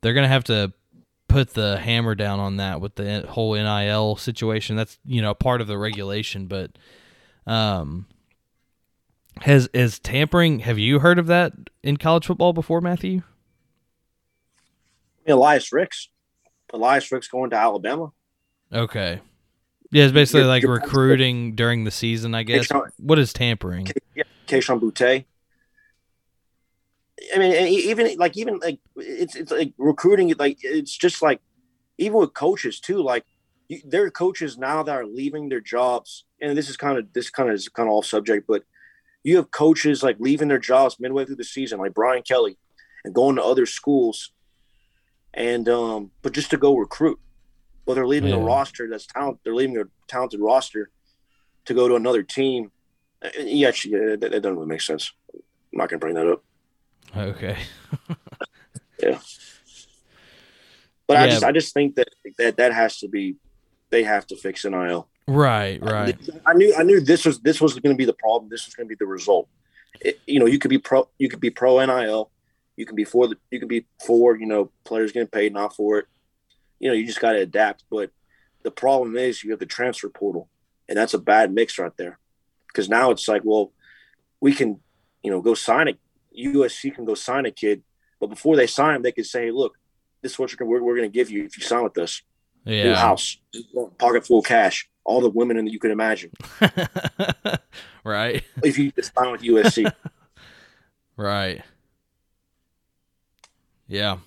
B: they're gonna have to put the hammer down on that with the whole NIL situation. That's you know part of the regulation, but um, has is tampering? Have you heard of that in college football before, Matthew?
C: Elias Ricks, Elias Ricks going to Alabama.
B: Okay. Yeah, it's basically
C: You're-
B: like
C: you're-
B: recruiting during the season, I guess.
C: Sean-
B: What is tampering?
C: Yeah, Keishon Butte. I mean, even like even like it's it's like recruiting. Like it's just like even with coaches too. Like you, there are coaches now that are leaving their jobs, and this is kind of this kind of is kind of off subject, but you have coaches like leaving their jobs midway through the season, like Brian Kelly, and going to other schools, and um, but just to go recruit, but they're leaving a roster that's talent. They're leaving a talented roster to go to another team. Uh, Yeah, that, that doesn't really make sense. I'm not gonna bring that up.
B: Okay. yeah.
C: But I
B: Yeah.
C: just I just think that that that has to be they have to fix NIL.
B: Right, right.
C: I knew I knew this was this was going to be the problem. This was going to be the result. It, you know, you could be pro you could be pro NIL, you can be for the you can be for you know players getting paid, not for it. You know, you just got to adapt. But the problem is you have the transfer portal, and that's a bad mix right there. Because now it's like, well, we can, you know, go sign a USC can go sign a kid, but before they sign him, they could say, look, this is what you're, we're, we're going to give you if you sign with us. New house, pocket full of cash, all the women in that you can imagine.
B: right.
C: If you just sign with USC,
B: Right. Yeah.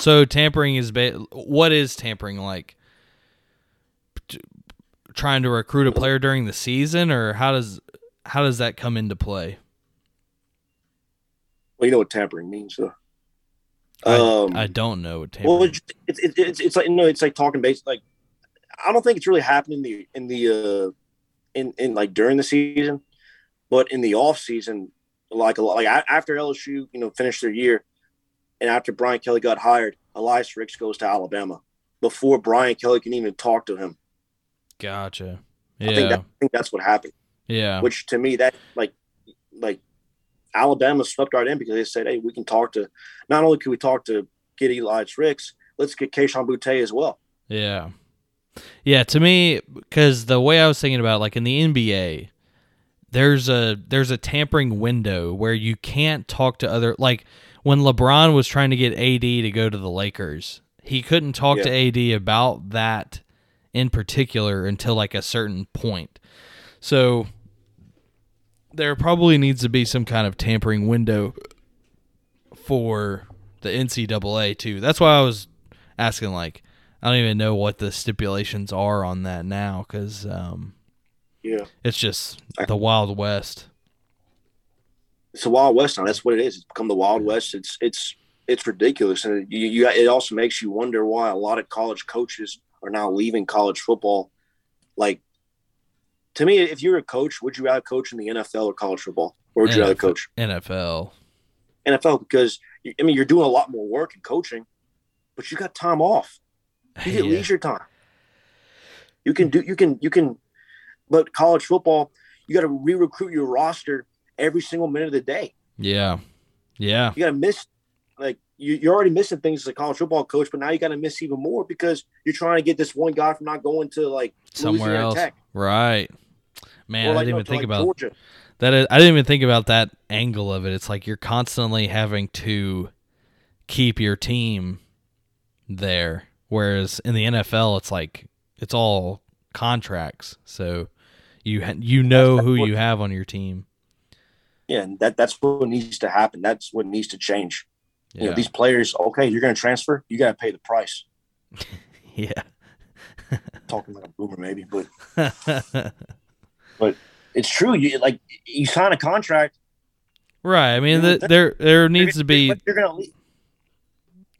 B: So tampering is ba- what is tampering like? T- Trying to recruit a player during the season, or how does how does that come into play?
C: well, you know what tampering means, though.
B: I,
C: Um,
B: I don't know what tampering.
C: well, it's, it's it's it's it's like you know, it's like talking base. Like, I don't think it's really happening in the in the uh, in in like during the season, but in the off season, like a lot, like after LSU, you know, finished their year, and after Brian Kelly got hired, Elias Ricks goes to Alabama before Brian Kelly can even talk to him.
B: gotcha.
C: I think
B: Yeah.
C: that, I think that's what happened.
B: Yeah.
C: which to me that like like Alabama swept right in because they said, "Hey, we can talk to not only can we talk to get Elias Ricks, let's get Keishon Butte as well."
B: Yeah. Yeah, to me cuz the way I was thinking about it, like in the NBA there's a there's a tampering window where you can't talk to other like when LeBron was trying to get AD to go to the Lakers, he couldn't talk to AD about that in particular until like a certain point. So there probably needs to be some kind of tampering window for the NCAA too. That's why I was asking like I don't even know what the stipulations are on that now because um,
C: Yeah,
B: it's just the Wild West.
C: It's the Wild West now. That's what it is. It's become the Wild West. It's it's it's ridiculous, and you, you it also makes you wonder why a lot of college coaches are now leaving college football. Like to me, if you're a coach, would you rather coach in the NFL or college football? Or would you rather
B: NFL.
C: coach?
B: NFL.
C: NFL because I mean you're doing a lot more work in coaching, but you got time off. You get
B: Yeah.
C: leisure time. You can do you can you can but college football, you gotta re-recruit your roster every single minute of the day.
B: Yeah. Yeah.
C: You gotta miss like you, you're already missing things as a college football coach, but now you got to miss even more because you're trying to get this one guy from not going to like
B: Somewhere
C: Louisiana
B: else.
C: Tech
B: Right. Man,
C: or
B: I didn't even
C: to,
B: think
C: like,
B: about
C: Georgia.
B: that. is- I didn't even think about that angle of it. It's like you're constantly having to keep your team there, whereas in the NFL, it's like it's all contracts. So you ha- you know who you have on your team.
C: Yeah, and that that's what needs to happen. That's what needs to change. You know, these players, okay, you're going to transfer, you got to pay the price.
B: yeah.
C: Talking like a boomer, maybe, but but it's true. You like you sign a contract.
B: right. I mean,
C: Yeah,
B: the, there there needs to be
C: You're going to leave.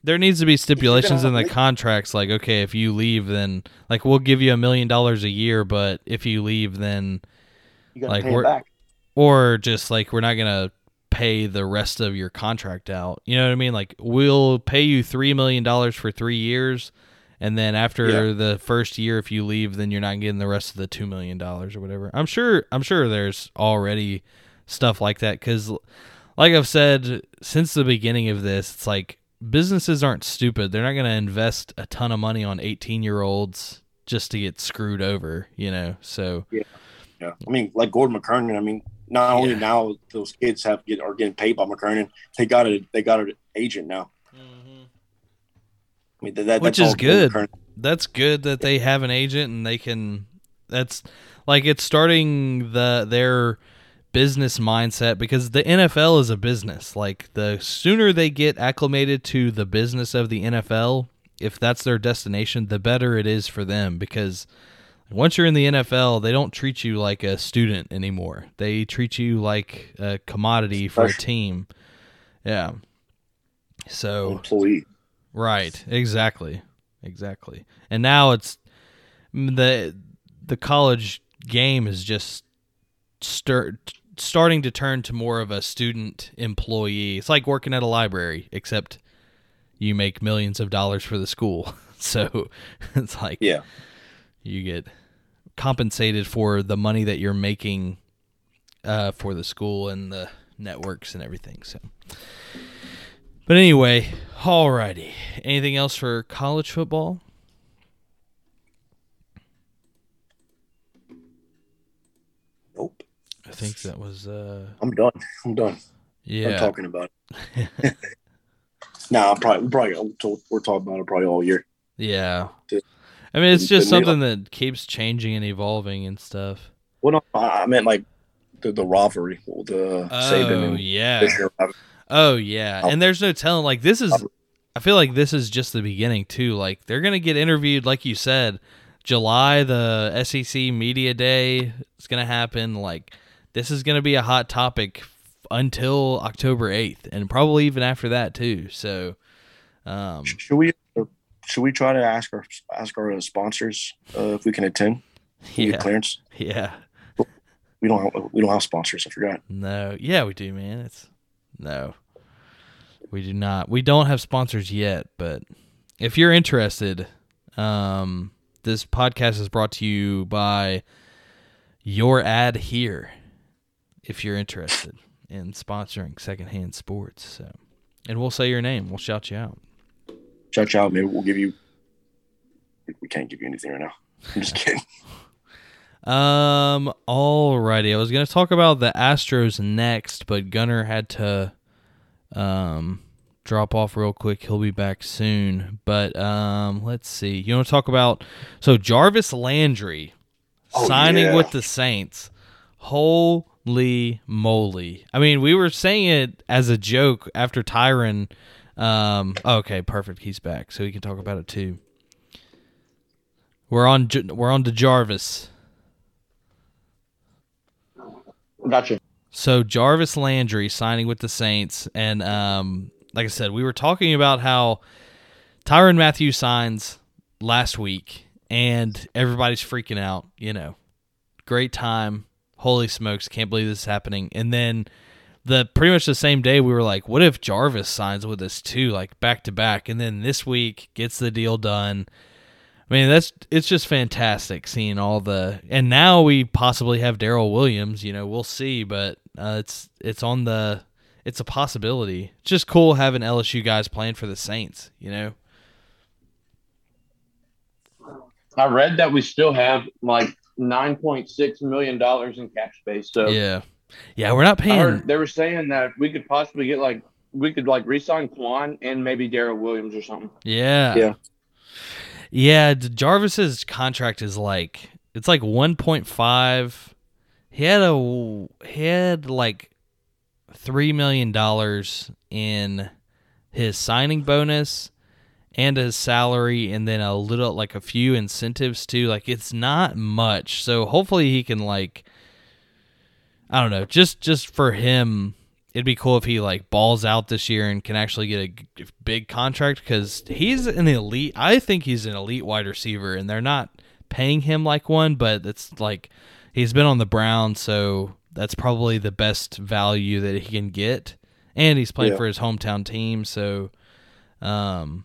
B: there needs to be stipulations in the
C: leave-
B: contracts like okay if you leave then like we'll give you a million dollars a year but if you leave then
C: You got to
B: Like,
C: pay
B: we're-
C: back.
B: Or just like we're not gonna pay the rest of your contract out. You know what i mean? Like we'll pay you three million dollars for three years and then after the first year if you leave then you're not getting the rest of the two million dollars or whatever. I'm sure i'm sure there's already stuff like that because like i've said since the beginning of this it's like businesses aren't stupid. They're not going to invest a ton of money on 18 year olds just to get screwed over you know? So
C: Yeah, I mean, like Gordon McKernan. I mean, not only
B: Yeah.
C: now those kids have get are getting paid by McKernan, they got a they got an agent now. Mm-hmm. I mean, that, that
B: Which
C: that's
B: is good.
C: McKernan.
B: that's good that they have an agent and they can that's like it's starting the their business mindset because the NFL is a business like the sooner they get acclimated to the business of the NFL if that's their destination the better it is for them because once you're in the NFL they don't treat you like a student anymore they treat you like a commodity for a team yeah so
C: employee.
B: Right, exactly. Exactly. And now it's the the college game is just stir, starting to turn to more of a student employee. It's like working at a library except you make millions of dollars for the school. So it's like
C: Yeah.
B: you get compensated for the money that you're making uh, for the school and the networks and everything. So, but anyway, alrighty. Anything else for college football?
C: Nope.
B: I think that was uh
C: I'm done. I'm done.
B: Yeah.
C: I'm talking about it. nah, I'm probably we're probably we're talking about it probably all year.
B: Yeah.
C: Just-
B: I mean, it's just something that keeps changing and evolving and stuff.
C: Well, no, I I meant like the the rivalry, the Saban
B: Oh
C: and
B: yeah.
C: Fisher.
B: Oh yeah, and there's no telling. Like this is, I feel like this is just the beginning too. Like they're gonna get interviewed, like you said, July the SEC media day is gonna happen. Like this is gonna be a hot topic until October eighth, and probably even after that too. So, um,
C: Should we should we try to ask our ask our uh, sponsors uh, if we can attend?
B: Yeah,
C: Get clearance.
B: yeah,
C: We don't have, we don't have sponsors. I forgot.
B: no, yeah, we do, man. It's no, we do not. We don't have sponsors yet, but if you're interested, um, this podcast is brought to you by your ad here. If you're interested in sponsoring secondhand sports, so and we'll say your name, we'll shout you out.
C: Shout you out. Maybe we'll give you. We can't give you anything right now. I'm just kidding.
B: Um, alrighty. I was gonna talk about the Astros next, but Gunner had to um drop off real quick. He'll be back soon. But um, let's see. You want to talk about so Jarvis Landry
C: Oh,
B: signing
C: yeah.
B: with the Saints? Holy moly! I mean, we were saying it as a joke after Tyrann. Um, okay, perfect. He's back, so he can talk about it too. We're on. We're on to Jarvis.
E: Gotcha.
B: So Jarvis Landry signing with the Saints, and um, like I said, we were talking about how Tyrann Mathieu signs last week, and everybody's freaking out. You know, great time. Holy smokes! Can't believe this is happening. And then the pretty much the same day, we were like, what if Jarvis signs with us too, like back to back? And then this week gets the deal done. I mean, that's it's just fantastic seeing all the and now we possibly have Darrel Williams. You know, we'll see, but uh, it's it's on the it's a possibility. It's just cool having LSU guys playing for the Saints. You know.
E: I read that we still have like nine point six million dollars in cap space. So
B: Yeah. Yeah, we're not paying.
E: heard they were saying that we could possibly get like we could like resign Kwon and maybe Darrel Williams or something.
B: Yeah.
C: Yeah.
B: Yeah, Jarvis's contract is like it's like 1.5. He had a he had like 3 million dollars in his signing bonus and his salary and then a little like a few incentives too. Like it's not much. So hopefully he can like I don't know, just just for him it'd be cool if he like balls out this year and can actually get a big contract because he's an elite. I think he's an elite wide receiver, and they're not paying him like one, but it's like he's been on the Browns, so that's probably the best value that he can get, and he's playing
C: Yeah.
B: for his hometown team, so um,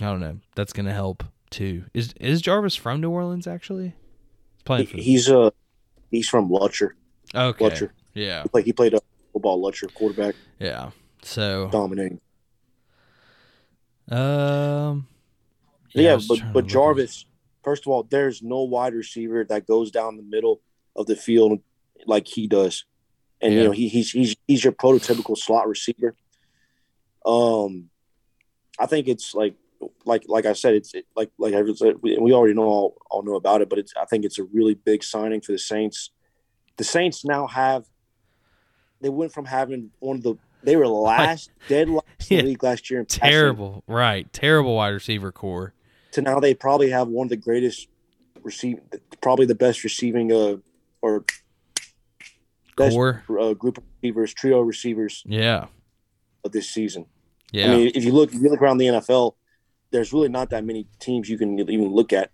B: I don't know. That's gonna help too. Is is Jarvis from New Orleans actually? He's playing for.
C: He- he's uh he's from Lutcher.
B: Okay.
C: Lutcher.
B: Yeah,
C: Like he played a football Lutcher quarterback,
B: yeah. So
C: dominating.
B: um,
C: Yeah,
B: was
C: but but Jarvis, first of all, there's no wide receiver that goes down the middle of the field like he does, and
B: Yeah.
C: you know he, he's he's he's your prototypical slot receiver. Um, I think it's like like like I said, it's it, like like I said, we, we already know all, all know about it, but it's I think it's a really big signing for the Saints. The Saints now have they went from having one of the they were last dead last
B: Yeah.
C: the league last year in passing
B: terrible, right? Terrible wide receiver core.
C: to now they probably have one of the greatest receive, probably the best receiving uh or best
B: Core,
C: uh, group of receivers, trio receivers
B: yeah,
C: of this season.
B: yeah.
C: I mean, if you look, if you look around the NFL, there's really not that many teams you can even look at.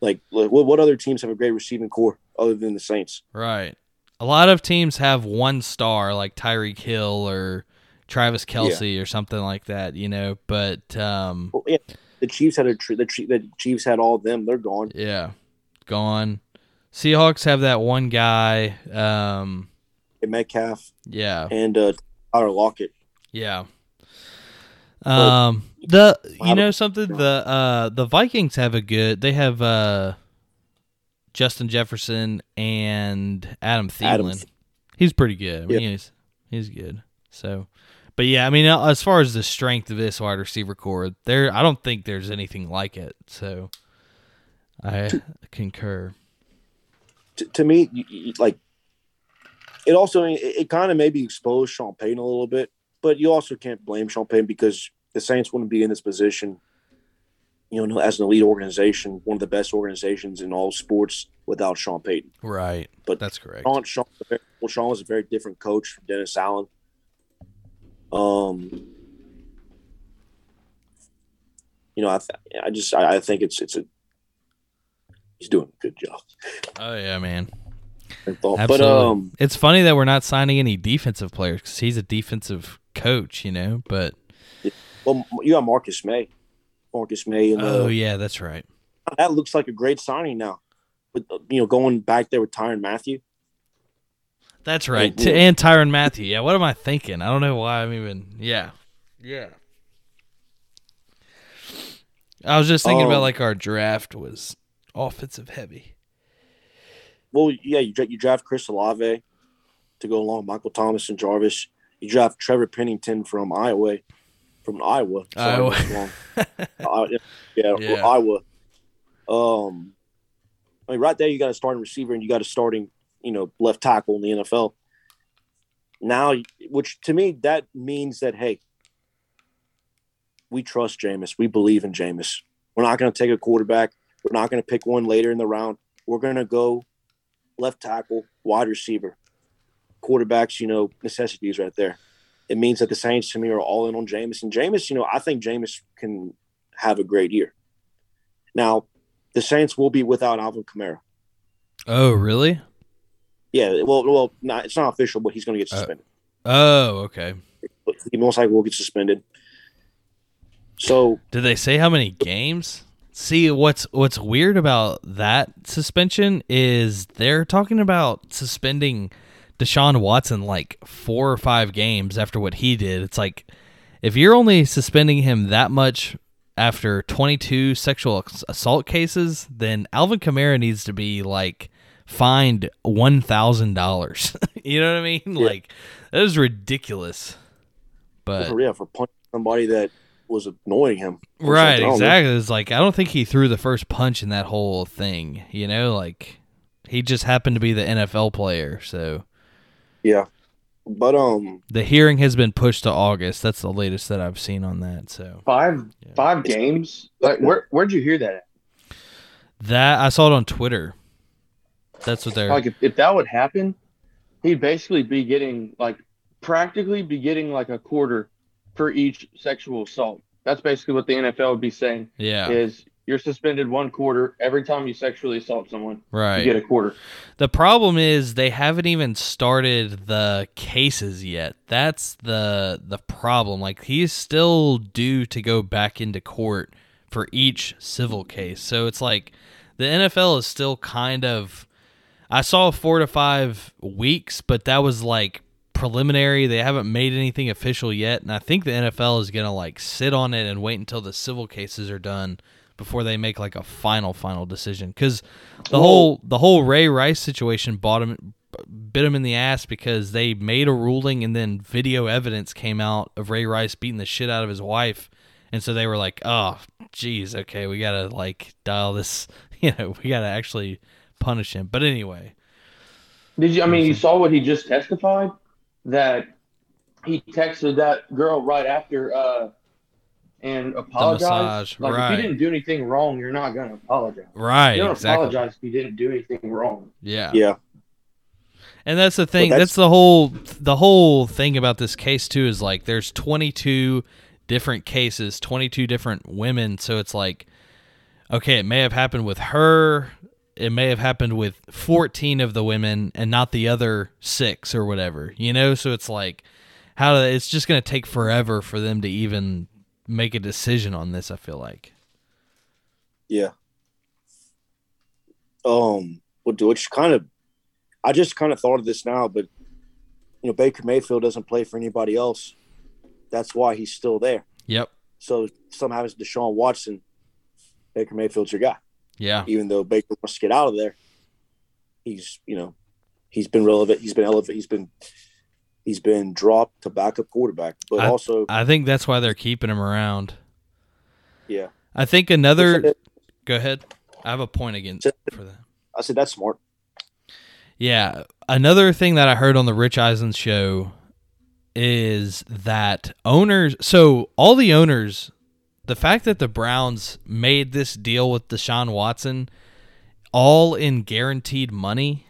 C: Like, what, what other teams have a great receiving core other than the Saints?
B: Right. A lot of teams have one star like Tyreek Hill or Travis Kelce or something like that, you know. But um,
C: Well, yeah, the Chiefs had a tr- the, Chief- the Chiefs had all of them. They're gone.
B: yeah, gone. Seahawks have that one guy. Um,
C: Metcalf
B: yeah,
C: and uh, Tyler Lockett.
B: yeah. Um, the you know something the uh the Vikings have a good. They have uh Justin Jefferson and Adam Thielen.
C: Adam.
B: He's pretty good. I mean, he's he's good. So, but yeah, I mean, uh, as far as the strength of this wide receiver core, there, I don't think there's anything like it. So, I concur.
C: to, to me, like it also it, it kind of maybe exposed Sean Payton a little bit, but you also can't blame Sean Payton because the Saints wouldn't be in this position, you know, as an elite organization, one of the best organizations in all sports without Sean Payton.
B: Right,
C: But
B: that's correct.
C: Sean, Sean, well, Sean was a very different coach from Dennis Allen. Um, you know, I th- I just I, I think it's it's a he's doing a good job.
B: Oh yeah, man. Absolutely.
C: But um,
B: it's funny that we're not signing any defensive players because he's a defensive coach, you know. But
C: Well, you got Marcus Maye. Marcus Maye, and
B: oh
C: uh,
B: yeah, that's right.
C: that looks like a great signing now. With uh, you know going back there with Tyrann Mathieu.
B: That's right.
C: yeah.
B: T- and Tyrann Mathieu. Yeah, what am I thinking? I don't know why I'm even. Yeah, yeah. I was just thinking about
C: Um,
B: like our draft was offensive heavy.
C: Well, yeah, you dra- you draft Chris Olave to go along Michael Thomas and Jarvis. You draft Trevor Pennington from Iowa, from Iowa. Sorry,
B: Iowa.
C: wrong. Uh, yeah, yeah,
B: Yeah.
C: Iowa. Um, I mean, right there, you got a starting receiver and you got a starting, you know, left tackle in the NFL. Now, which to me that means that hey, we trust Jameis. We believe in Jameis. We're not going to take a quarterback. We're not going to pick one later in the round. We're going to go left tackle, wide receiver, quarterbacks. You know, necessities right there. It means that the Saints to me are all in on Jameis. And Jameis, you know, I think Jameis can have a great year. Now, the Saints will be without Alvin Kamara.
B: Oh, really?
C: Yeah, well, well, not, it's not official, but he's going to get
B: Uh,
C: suspended.
B: Oh, okay.
C: He most likely will get suspended. So
B: Did they say how many games? See, what's what's weird about that suspension is they're talking about suspending Deshaun Watson like four or five games after what he did. It's like if you're only suspending him that much after 22 sexual assault cases, then Alvin Kamara needs to be like fined one thousand dollars. you know what I mean?
C: Yeah.
B: Like that is ridiculous. But
C: for, yeah, for punching somebody that was annoying him.
B: right,
C: something. I don't know.
B: exactly. It's like I don't think he threw the first punch in that whole thing. You know, like he just happened to be the NFL player. So
C: Yeah, but um,
B: the hearing has been pushed to August. That's the latest that I've seen on that. So
E: Five
B: Yeah.
E: five games. Like where where'd you hear that? At?
B: that I saw it on Twitter. That's what they're
E: Like if, if that would happen, he'd basically be getting like practically be getting like a quarter for each sexual assault. That's basically what the NFL would be saying
B: yeah
E: is you're suspended one quarter every time you sexually assault someone.
B: right.
E: You get a quarter.
B: The problem is they haven't even started the cases yet. That's the the problem. Like he's still due to go back into court for each civil case. So it's like the NFL is still kind of I saw 4 to 5 weeks, but that was like preliminary. They haven't made anything official yet, and I think the NFL is going to like sit on it and wait until the civil cases are done before they make like a final final decision. Cuz the whole the whole Ray Rice situation bought him bit him in the ass because they made a ruling and then video evidence came out of Ray Rice beating the shit out of his wife. And so they were like oh geez okay we got to like dial this you know we got to actually punish him. But anyway.
E: Did you I mean you saw what he just testified? That he texted that girl right after uh and apologize.
B: massage,
E: like
B: right.
E: if you didn't do anything wrong, you're not gonna apologize.
B: right
E: You don't
B: exactly
E: apologize if you didn't do anything wrong.
B: yeah
C: yeah,
B: And that's the thing.
C: that's-
B: that's, the whole the whole thing about this case too is like there's 22 different cases, 22 different women, so it's like okay, it may have happened with her, it may have happened with 14 of the women and not the other 6 or whatever. You know, so it's like how do, it's just going to take forever for them to even make a decision on this, I feel like.
C: yeah. Um, which- which kind of, I just kind of thought of this now, but you know, Baker Mayfield doesn't play for anybody else. That's why he's still there.
B: Yep.
C: So happens to Deshaun Watson, Baker Mayfield's your guy.
B: Yeah.
C: Even though Baker wants to get out of there, he's you know, he's been relevant. He's been elevated. He's been he's been dropped to backup quarterback. But also,
B: I think that's why they're keeping him around.
C: yeah,
B: I think another Go ahead. I have a point against for that.
C: I said that's smart.
B: Yeah, another thing that I heard on the Rich Eisen show is that owners. So all the owners, the fact that the Browns made this deal with Deshaun Watson, all in guaranteed money,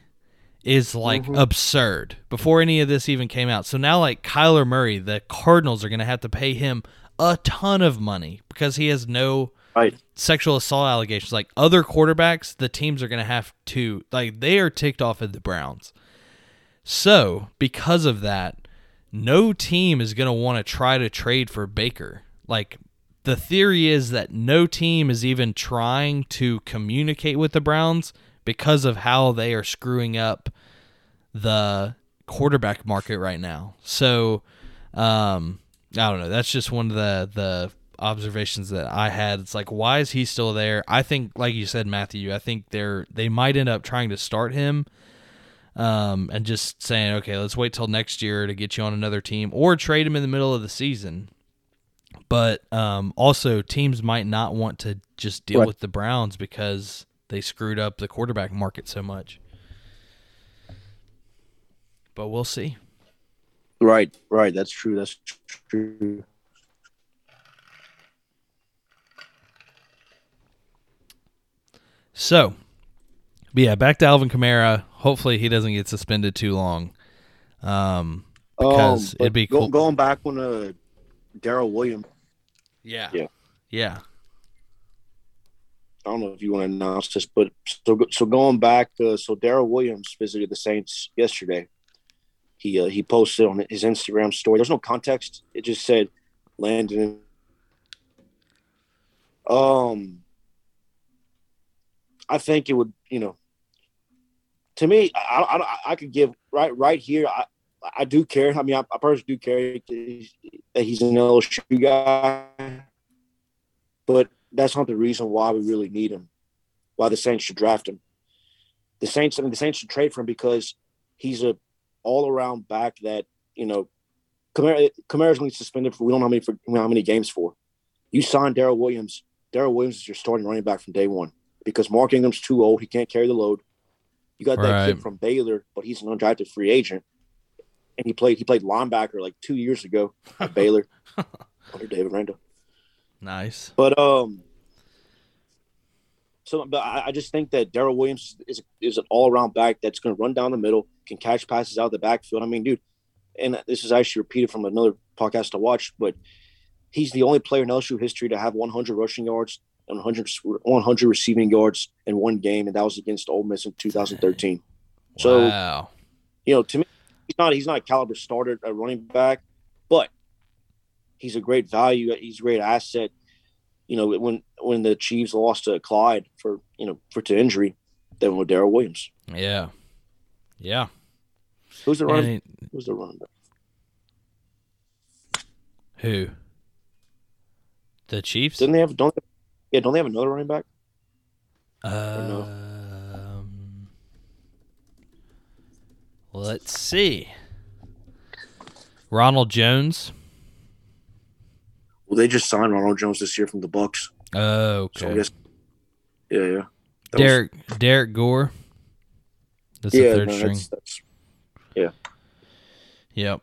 B: is like mm-hmm. absurd. Before any of this even came out, so now like Kyler Murray, the Cardinals are going to have to pay him a ton of money because he has no
C: Right.
B: sexual assault allegations like other quarterbacks the teams are going to have to like they are ticked off at the browns so because of that no team is going to want to try to trade for baker like the theory is that no team is even trying to communicate with the browns because of how they are screwing up the quarterback market right now so um i don't know that's just one of the the observations that I had. It's like, why is he still there? I think, like you said, Matthew, I think they're they might end up trying to start him, um, and just saying, okay, let's wait till next year to get you on another team, or trade him in the middle of the season. But um, also, teams might not want to just deal
C: Right.
B: with the Browns because they screwed up the quarterback market so much. But we'll see.
C: Right, right. That's true. That's true.
B: So, but yeah, back to Alvin Kamara. Hopefully, he doesn't get suspended too long. Um, Because
C: but
B: it'd be
C: go-
B: cool.
C: going back when uh, Darrel Williams.
B: yeah,
C: Yeah.
B: yeah.
C: I don't know if you want to announce this, but so so going back, uh, so Darrel Williams visited the Saints yesterday. He uh, he posted on his Instagram story. There's no context. It just said Landon. Um, I think it would, you know, to me, I, I, I could give right right here. I, I do care. I mean, I, I personally do care that he's an LSU guy, but that's not the reason why we really need him. Why the Saints should draft him. The Saints, I mean, the Saints should trade for him because he's a all around back that you know. Kamara, Kamara's going to suspended for we don't know how many for how many games for. You signed Darrel Williams. Darrel Williams is your starting running back from day one because Mark Ingram's too old. He can't carry the load. You got that
B: Right.
C: kid from Baylor, but he's an undrafted free agent, and he played he played linebacker like two years ago at Baylor under Dave Aranda.
B: Nice.
C: But um, so but I, I just think that Darrel Williams is is an all around back that's going to run down the middle, can catch passes out of the backfield. I mean, dude, and this is actually repeated from another podcast to watch, but he's the only player in LSU history to have 100 rushing yards and 100 100 receiving yards in one game, and that was against Ole Miss in 2013. So you know, to me, he's not he's not a caliber starter at running back, but he's a great value. He's a great asset. You know, when when the Chiefs lost to Clyde for you know for to injury, they went with Darrel Williams.
B: Yeah. Yeah.
C: Who's the running?
B: it-
C: Who's the running back?
B: who? The Chiefs?
C: Didn't they have? Don't they, yeah? Don't they have another running back? no?
B: Um, let's see. Ronald Jones.
C: Well, they just signed Ronald Jones this year from the Bucs.
B: Oh,
C: So I
B: okay.
C: guess, yeah, yeah. That was-
B: Derrick Derrick Gore. That's
C: yeah,
B: the third
C: no,
B: string.
C: that's, that's
B: Yep.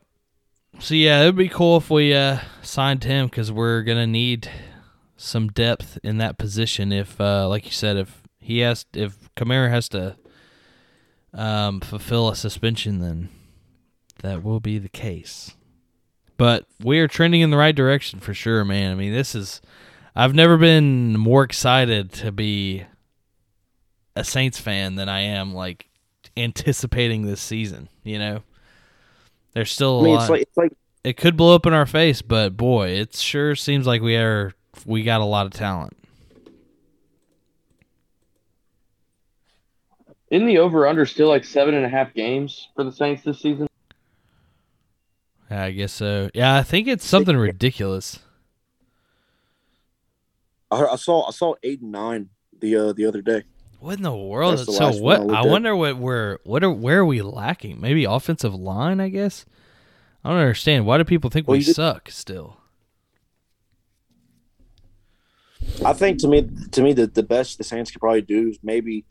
B: So yeah, it'd be cool if we uh, signed him because we're gonna need some depth in that position. If, uh, like you said, if he has, if Kamara has to um, fulfill a suspension, then that will be the case. But we are trending in the right direction for sure, man. I mean, this is. I've never been more excited to be a Saints fan than I am like anticipating this season. You know, there's still a
C: I mean,
B: lot.
C: it's like it's like
B: it could blow up in our face, but boy, it sure seems like we are we got a lot of talent.
E: Isn't the over under still like seven and a half games for the Saints this season?
B: I guess so. Yeah, I think it's something ridiculous.
C: I, I saw I saw eight and nine the uh, the other day.
B: What in the world?
C: The
B: So what?
C: I
B: I wonder what we're what are where are we lacking? Maybe offensive line, I guess. I don't understand. Why do people think
C: Well,
B: we suck still?
C: I think to me, to me, the, the best the Saints could probably do is maybe,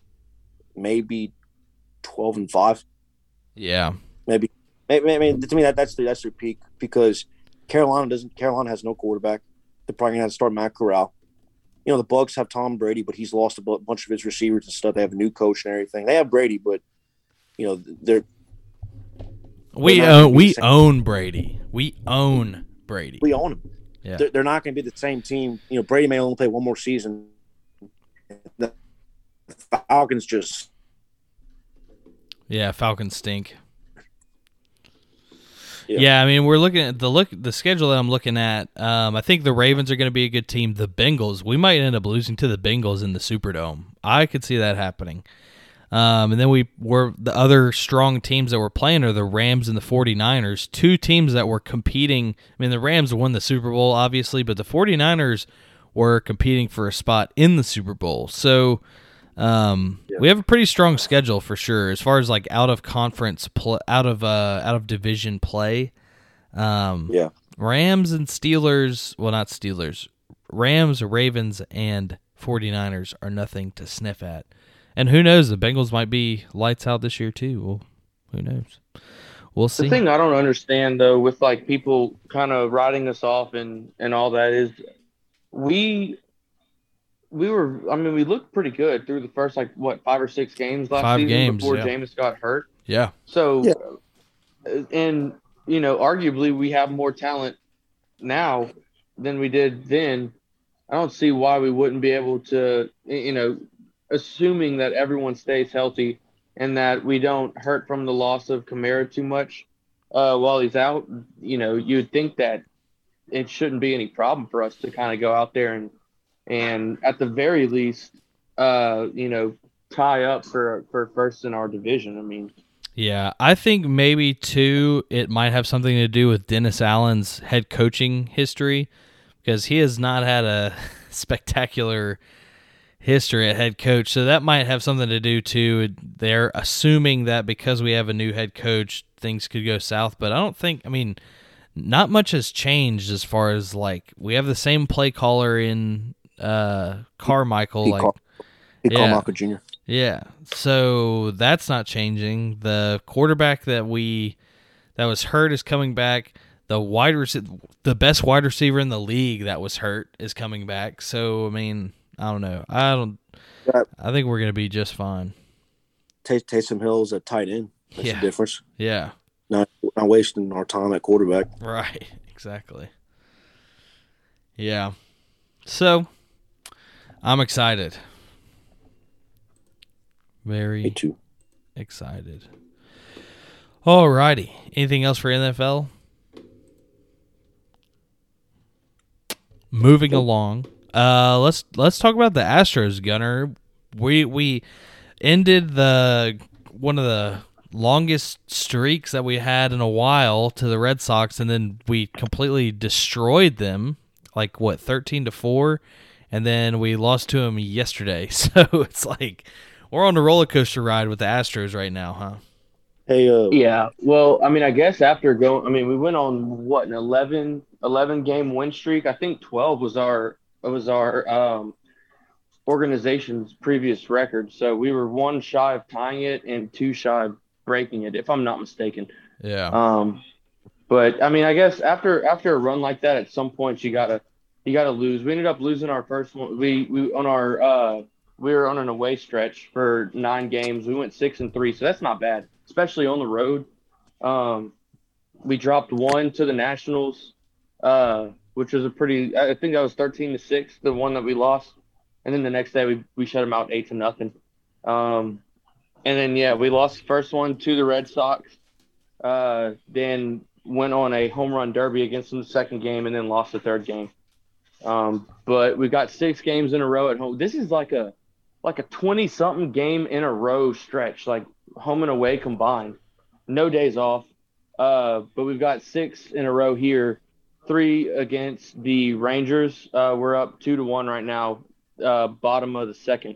C: maybe twelve and five.
B: Yeah.
C: Maybe, maybe I mean, to me that that's their, that's their peak because Carolina doesn't. Carolina has no quarterback. They're probably gonna have to start Matt Corral. You know, the Bucs have Tom Brady, but he's lost a bunch of his receivers and stuff. They have a new coach and everything. They have Brady, but you know they're
B: We own
C: uh,
B: we own Brady. We own Brady.
C: we own them.
B: Yeah.
C: They're, they're not going to be the same team. You know, Brady may only play one more season. The Falcons just
B: Yeah, Falcons stink.
C: Yeah.
B: Yeah. I mean, we're looking at the look the schedule that I'm looking at. Um, I think the Ravens are going to be a good team. The Bengals, we might end up losing to the Bengals in the Superdome. I could see that happening. Um, and then we were the other strong teams that we're playing are the Rams and the 49ers, two teams that were competing. I mean, the Rams won the Super Bowl obviously, but the 49ers were competing for a spot in the Super Bowl. So, um, we have a pretty strong schedule for sure as far as like out of conference pl- out of uh out of division play. Um,
C: Yeah.
B: Rams and Steelers, well not Steelers. Rams, Ravens and 49ers are nothing to sniff at. And who knows, the Bengals might be lights out this year too. Well, who knows? We'll see.
E: The thing I don't understand though, with like people kind of writing us off and and all that, is we we were. I mean, we looked pretty good through the first like what five or six games last
B: Five
E: season
B: games,
E: before
B: yeah.
E: Jameis got hurt.
B: yeah.
E: So,
C: Yeah.
E: uh, and you know, arguably we have more talent now than we did then. I don't see why we wouldn't be able to, you know, assuming that everyone stays healthy and that we don't hurt from the loss of Kamara too much uh, while he's out. You know, you'd think that it shouldn't be any problem for us to kind of go out there and and at the very least, uh, you know, tie up for for first in our division. I mean,
B: Yeah, I think maybe too it might have something to do with Dennis Allen's head coaching history because he has not had a spectacular history at head coach. So that might have something to do too. They're assuming that because we have a new head coach, things could go south, but I don't think I mean not much has changed as far as like we have the same play caller in uh Carmichael
C: Pete
B: like
C: Car- Pete
B: Yeah.
C: Carmichael Jr.
B: yeah. So that's not changing. The quarterback that we that was hurt is coming back. The wide rec- the best wide receiver in the league that was hurt is coming back. So I mean, I don't know. I don't
C: Yeah.
B: I think we're going to be just fine.
C: Tay- Taysom Hill's a tight end. That's
B: Yeah.
C: the difference.
B: Yeah.
C: Not not wasting our time at quarterback.
B: Right. Exactly. Yeah. So I'm excited.
C: Me
B: Very
C: too.
B: excited. Alrighty. Anything else for NFL? Moving along. Uh let's let's talk about the Astros, Gunner. We we ended the one of the longest streaks that we had in a while to the Red Sox and then we completely destroyed them like what 13 to 4 and then we lost to them yesterday. So it's like we're on a roller coaster ride with the Astros right now, huh?
C: Hey, uh,
E: yeah. Well, I mean, I guess after going, I mean, we went on what an 11, 11 game win streak. I think twelve was our was our um, organization's previous record. So we were one shy of tying it and two shy of breaking it, if I'm not mistaken.
B: Yeah.
E: Um, but I mean, I guess after after a run like that, at some point you gotta you gotta lose. We ended up losing our first one. We we on our uh we were on an away stretch for nine games. We went six and three, so that's not bad, especially on the road. Um, we dropped one to the Nationals, uh, which was a pretty. I think that was thirteen to six, the one that we lost, and then the next day we we shut them out eight to nothing. Um, and then yeah, we lost the first one to the Red Sox uh, then went on a home run derby against them the second game and then lost the third game. Um, but we've got six games in a row at home. This is like a like a twenty something game in a row stretch, like home and away combined. No days off. Uh, but we've got six in a row here. Three against the Rangers. Uh, we're up two to one right now, uh, bottom of the second.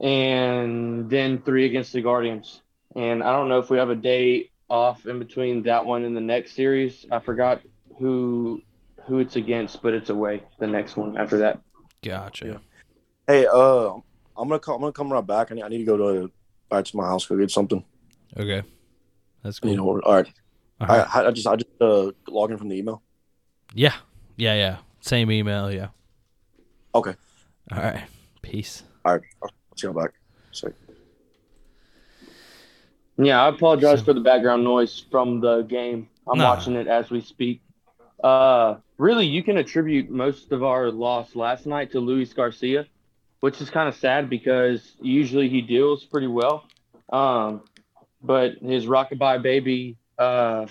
E: And then three against the Guardians. And I don't know if we have a day off in between that one and the next series. I forgot who who it's against, but it's away the next one after that.
B: Gotcha.
C: hey, uh, I'm gonna come. I'm gonna come right back. I need, I need to go to back to my house go get something.
B: Okay. That's
C: You know, all right.
B: All right.
C: I, I just I just uh log in from the email.
B: Yeah. Yeah, yeah. Same email, yeah.
C: Okay.
B: All right. Peace.
C: All right. I'll see you back. So,
E: Yeah, I apologize
B: So-
E: for the background noise from the game. I'm
B: Nah.
E: watching it as we speak. Uh, really, you can attribute most of our loss last night to Luis Garcia, which is kind of sad because usually he deals pretty well. Um, but his rockabye baby, uh,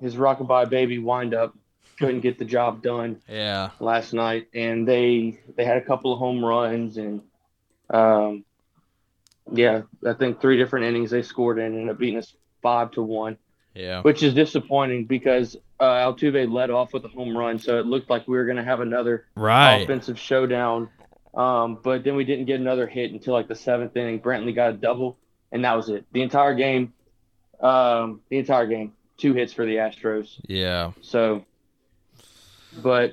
E: his rockabye baby wind up couldn't get the job done
B: Yeah.
E: last night, and they they had a couple of home runs and um, yeah, I think three different innings they scored in and ended up beating us five to one,
B: Yeah.
E: which is disappointing because uh, Altuve led off with a home run, so it looked like we were going to have another
B: Right.
E: offensive showdown. Um, but then we didn't get another hit until like the seventh inning. Brantley got a double, and that was it. The entire game, um, the entire game, two hits for the Astros.
B: Yeah.
E: So, but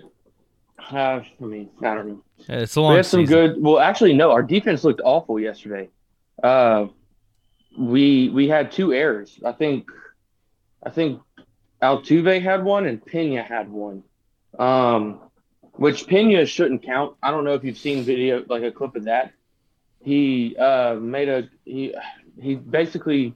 E: uh, I mean, I don't know.
B: It's a long
E: We had some
B: season.
E: good. Well, actually, no. Our defense looked awful yesterday. Uh, we we had two errors. I think, I think Altuve had one and Pena had one. Um, which Pena shouldn't count. I don't know if you've seen video like a clip of that. He uh made a he he basically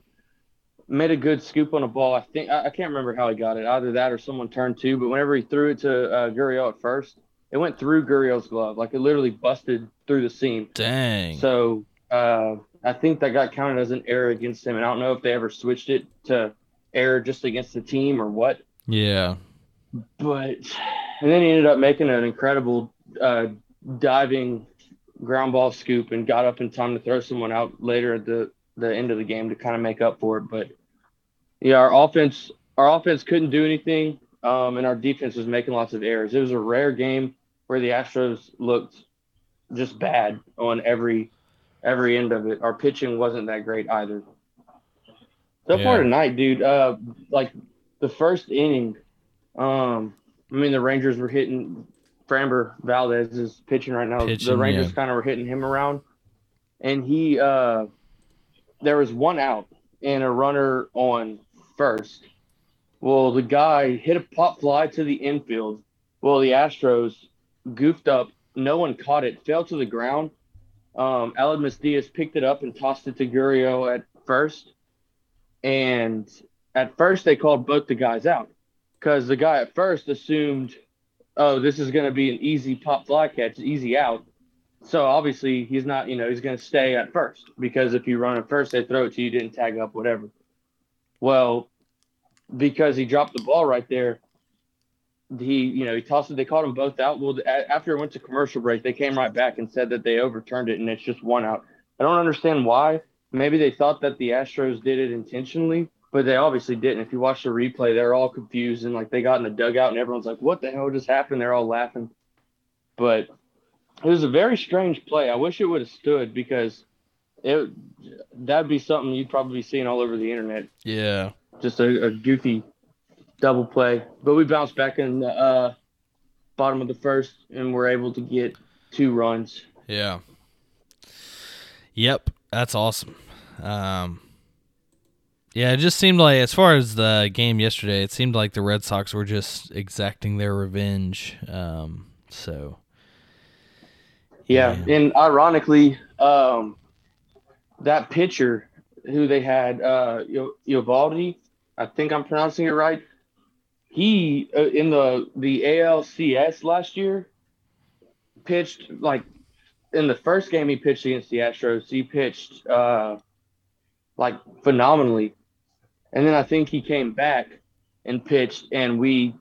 E: made a good scoop on a ball. I think I, I can't remember how he got it. Either that or someone turned two. But whenever he threw it to uh, Gurriel at first, it went through Gurriel's glove. Like it literally busted through the seam.
B: Dang.
E: So uh, I think that got counted as an error against him. And I don't know if they ever switched it to error just against the team or what.
B: yeah.
E: But and then he ended up making an incredible uh, diving ground ball scoop and got up in time to throw someone out later at the the end of the game to kind of make up for it. But yeah, our offense our offense couldn't do anything, um, and our defense was making lots of errors. It was a rare game where the Astros looked just bad on every every end of it. Our pitching wasn't that great either. So
B: Yeah.
E: far tonight, dude, uh, like the first inning, um, I mean the Rangers were hitting Framber Valdez is pitching right now.
B: Pitching,
E: the Rangers
B: yeah.
E: kind of were hitting him around, and he uh, there was one out and a runner on first. Well, the guy hit a pop fly to the infield. Well, the Astros goofed up. No one caught it. Fell to the ground. Um, Aledmys Diaz picked it up and tossed it to Gurriel at first. And at first, they called both the guys out because the guy at first assumed, oh, this is going to be an easy pop fly catch, easy out. So obviously, he's not, you know, he's going to stay at first because if you run at first, they throw it to you, didn't tag up, whatever. Well, because he dropped the ball right there, he, you know, he tossed it. They called them both out. Well, after it went to commercial break, they came right back and said that they overturned it and it's just one out. I don't understand why. Maybe they thought that the Astros did it intentionally, but they obviously didn't. If you watch the replay, they're all confused and like they got in the dugout and everyone's like, "What the hell just happened?" They're all laughing. But it was a very strange play. I wish it would have stood because it that'd be something you'd probably be seeing all over the internet
B: Yeah.
E: just a, a goofy double play. But we bounced back in the uh, bottom of the first and were able to get two runs.
B: Yeah. Yep, that's awesome. Um, yeah, it just seemed like, as far as the game yesterday, it seemed like the Red Sox were just exacting their revenge. Um, so
E: Yeah,
B: Yeah.
E: and ironically, um, that pitcher who they had, uh, Yo- Eovaldi, I think I'm pronouncing it right. He uh, in the the ALCS last year pitched like in the first game he pitched against the Astros. He pitched uh, like phenomenally, and then I think he came back and pitched, and we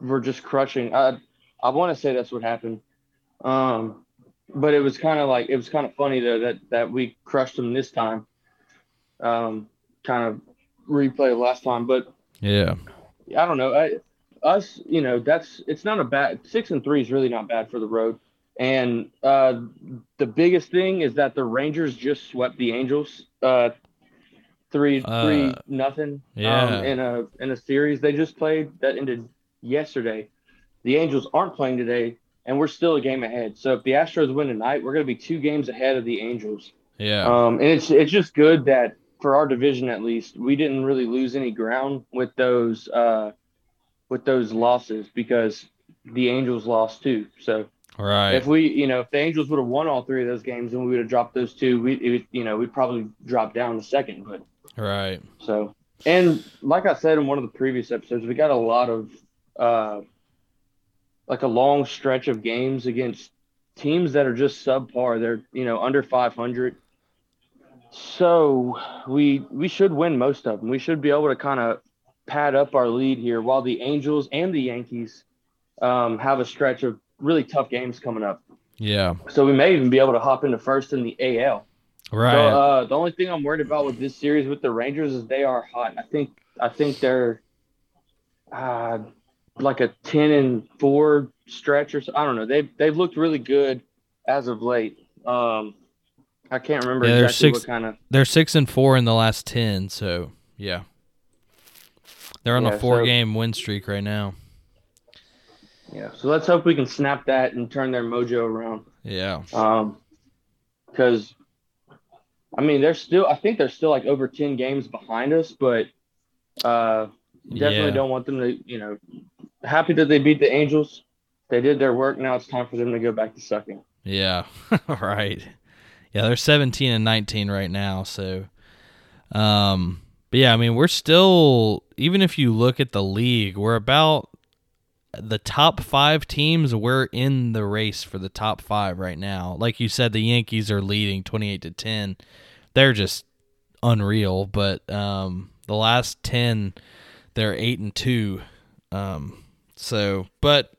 E: were just crushing. I I want to say that's what happened. Um, but it was kind of like it was kind of funny though that that we crushed them this time. Um, kind of replay last time, but
B: yeah,
E: I don't know. I, us, you know, that's it's not a bad six and three is really not bad for the road. And uh, the biggest thing is that the Rangers just swept the Angels, uh, three
B: Uh,
E: three nothing.
B: yeah.
E: Um, in a in a series they just played that ended yesterday. The Angels aren't playing today, and we're still a game ahead. So if the Astros win tonight, we're going to be two games ahead of the Angels.
B: yeah,
E: Um, and it's it's just good that for our division at least, we didn't really lose any ground with those uh, with those losses because the Angels lost too. So
B: right.
E: if we, you know, if the Angels would have won all three of those games and we would have dropped those two, we, it, you know, we'd probably drop down the second. But
B: right.
E: so, and like I said in one of the previous episodes, we got a lot of uh, like a long stretch of games against teams that are just subpar. They're you know under 500. So we we should win most of them. We should be able to kind of pad up our lead here, while the Angels and the Yankees um, have a stretch of really tough games coming up.
B: Yeah,
E: So we may even be able to hop into first in the AL.
B: right.
E: So uh, the only thing I'm worried about with this series with the Rangers is they are hot. I think I think they're uh, like a ten and four stretch or so. I don't know. They've they've looked really good as of late. Um, I can't remember
B: Yeah, they're
E: exactly
B: six-
E: what kind of.
B: They're six and four in the last ten, so yeah, they're on
E: Yeah,
B: a
E: so-
B: four-game win streak right now.
E: Yeah. So let's hope we can snap that and turn their mojo around.
B: Yeah,
E: Um, because I mean they're still. I think they're still like over ten games behind us, but uh, definitely
B: Yeah.
E: don't want them to. You know, happy that they beat the Angels. They did their work. Now it's time for them to go back to sucking.
B: yeah, right. Yeah, they're seventeen and nineteen right now. So, um, but yeah, I mean, we're still even if you look at the league, we're about the top five teams. We're in the race for the top five right now. Like you said, the Yankees are leading twenty-eight to ten. They're just unreal. But um, the last ten, they're eight and two. Um, so, but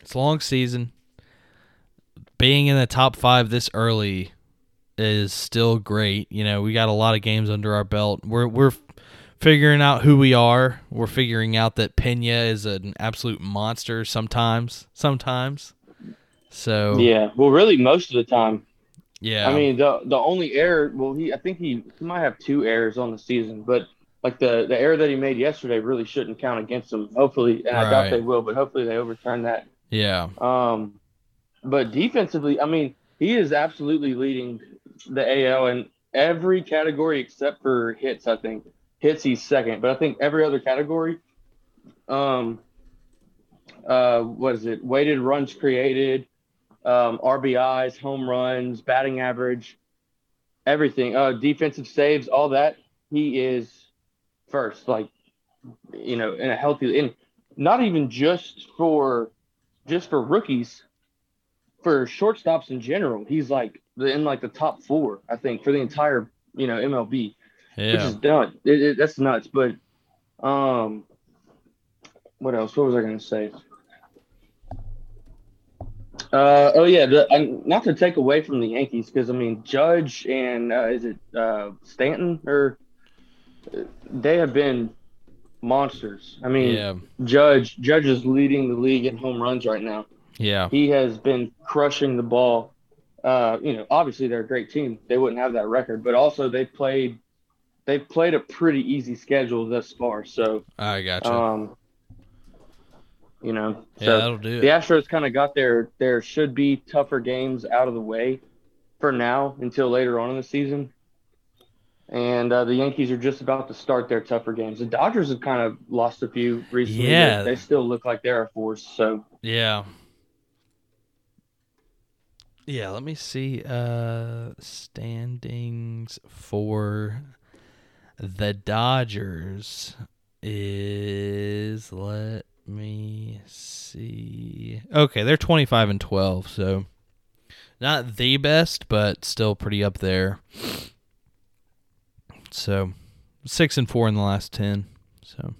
B: it's a long season. being in the top five this early is still great. You know, we got a lot of games under our belt. We're we're figuring out who we are. We're figuring out that Pena is an absolute monster sometimes. Sometimes. So
E: Yeah. Well, really, most of the time.
B: yeah.
E: I mean, the the only error. Well, he I think he, he might have two errors on the season, but like the the error that he made yesterday really shouldn't count against him. Hopefully, and I doubt they will, but hopefully they overturn that.
B: yeah.
E: Um, but defensively, I mean, he is absolutely leading the AL in every category except for hits. I think hits he's second, but I think every other category, um, uh, what is it? Weighted runs created, um, RBIs, home runs, batting average, everything. Uh, defensive saves, all that. He is first, like you know, in a healthy, and not even just for just for rookies, for shortstops in general, he's like in like the top four, I think, for the entire you know MLB, which
B: Yeah.
E: is nuts. It, it, that's nuts. But um, what else? What was I gonna say? Uh, oh yeah, the, uh, not to take away from the Yankees because I mean Judge and uh, is it uh, Stanton or uh, they have been monsters. I mean,
B: Yeah.
E: Judge Judge is leading the league in home runs right now.
B: Yeah.
E: He has been crushing the ball. Uh, you know, obviously they're a great team. They wouldn't have that record, but also they played they played a pretty easy schedule thus far. So,
B: I gotcha.
E: um, you know,
B: yeah,
E: so
B: that'll do
E: the
B: it.
E: Astros kind of got their their should be tougher games out of the way for now until later on in the season. And uh, the Yankees are just about to start their tougher games. The Dodgers have kind of lost a few recently.
B: Yeah.
E: they still look like they're a force. So
B: Yeah. Yeah, let me see uh standings for the Dodgers is let me see. Okay, they're 25 and 12, so not the best, but still pretty up there. So, 6 and 4 in the last 10. So,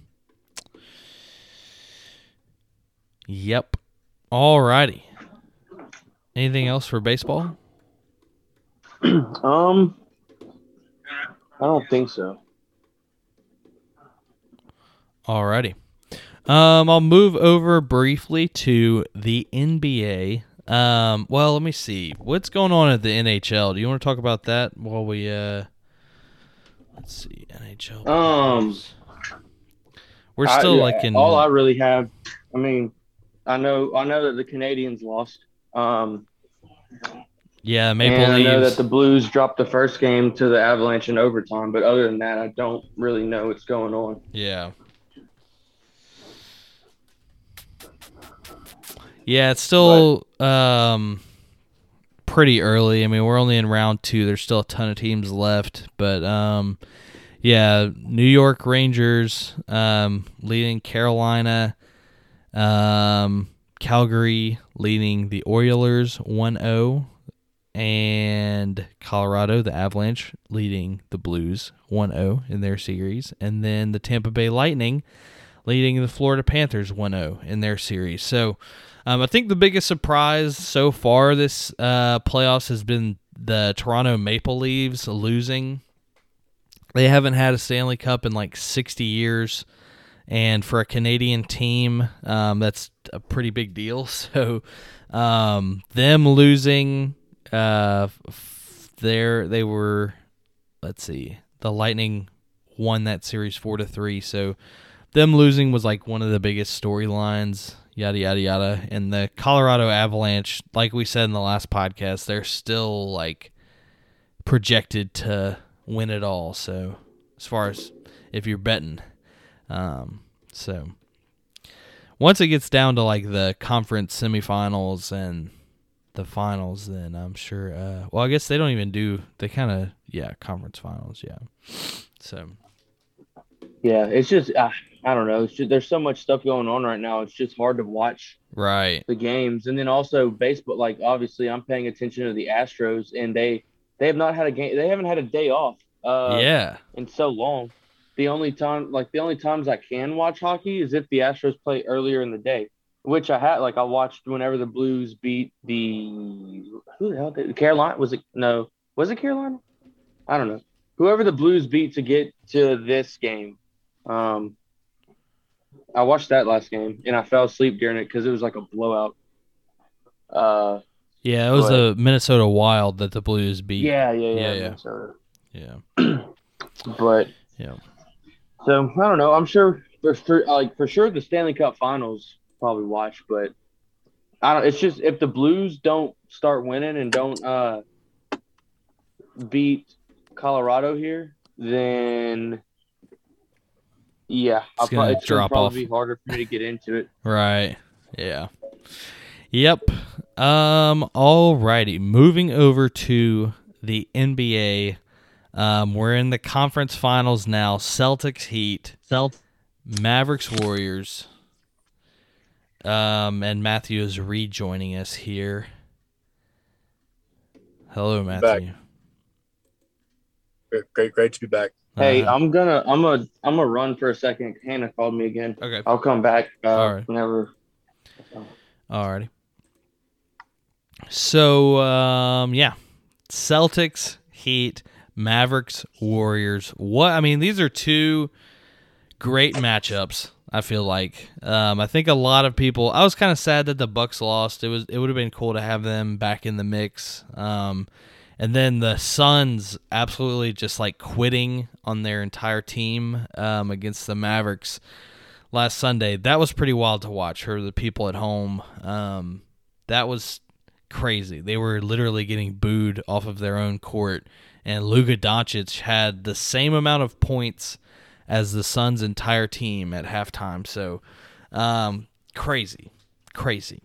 B: yep. Alrighty. Anything else for baseball?
E: Um, I don't think so.
B: Alrighty. Um, I'll move over briefly to the NBA. Um, well, let me see what's going on at the NHL. Do you want to talk about that while we uh? Let's see NHL.
E: Um,
B: we're
E: I-
B: still
E: yeah,
B: like in.
E: all I really have. I mean, I know I know that the Canadians lost. Um,
B: yeah, Maple
E: and I know that the Blues dropped the first game to the Avalanche in overtime. But other than that, I don't really know what's going on.
B: Yeah. Yeah, it's still um pretty early. I mean, we're only in round 2. There's still a ton of teams left, but um yeah, New York Rangers um leading Carolina um Calgary leading the Oilers 1-0 and Colorado, the Avalanche, leading the Blues 1 0 in their series. And then the Tampa Bay Lightning leading the Florida Panthers 1 0 in their series. So um, I think the biggest surprise so far this uh, playoffs has been the Toronto Maple Leafs losing. They haven't had a Stanley Cup in like 60 years. And for a Canadian team, um, that's a pretty big deal. So, um, them losing uh f- there they were let's see the lightning won that series four to three so them losing was like one of the biggest storylines yada yada yada and the colorado avalanche like we said in the last podcast they're still like projected to win it all so as far as if you're betting um so once it gets down to like the conference semifinals and the finals, then I'm sure. Uh, well, I guess they don't even do. They kind of yeah, conference finals. Yeah. So
E: Yeah, it's just uh, I don't know. It's just, there's so much stuff going on right now. It's just hard to watch
B: right.
E: the games, and then also baseball. Like obviously, I'm paying attention to the Astros, and they they have not had a game. They haven't had a day off. Uh,
B: yeah.
E: in so long. The only time, like the only times I can watch hockey is if the Astros play earlier in the day. which I had like I watched whenever the Blues beat the who the hell did Carolina was it no was it Carolina I don't know whoever the Blues beat to get to this game um I watched that last game and I fell asleep during it because it was like a blowout uh
B: Yeah, it was
E: But-
B: the Minnesota Wild that the Blues beat.
E: yeah yeah yeah,
B: Yeah, yeah.
E: Minnesota.
B: Yeah.
E: but
B: Yeah.
E: So I don't know. I'm sure for, for like for sure the Stanley Cup Finals probably watch, but I don't. It's just if the Blues don't start winning and don't uh beat Colorado here, then yeah, I'll
B: gonna
E: probably, it's gonna
B: drop
E: probably
B: off.
E: be harder for me to get into it.
B: Right. Yeah. Yep. Um. Alrighty. Moving over to the NBA. Um. We're in the conference finals now. Celtics Heat. Celt. Mavericks Warriors. Um. And Matthew is rejoining us here. Hello, Matthew.
C: Great, great, great to be back.
E: Hey,
B: Uh,
E: I'm gonna I'm a I'm gonna run for a second. Hannah called me again.
B: okay.
E: I'll come back uh,
B: All right.
E: whenever.
B: Alrighty. So um yeah. Celtics, Heat, Mavericks, Warriors. What I mean, these are two great matchups, I feel like. Um I think a lot of people I was kind of sad that the Bucks lost. It was it would have been cool to have them back in the mix. Um and then the Suns absolutely just like quitting on their entire team um, against the Mavericks last Sunday. That was pretty wild to watch for the people at home. Um, that was crazy. They were literally getting booed off of their own court, and Luka Doncic had the same amount of points as the Suns' entire team at halftime. So, um, crazy, crazy.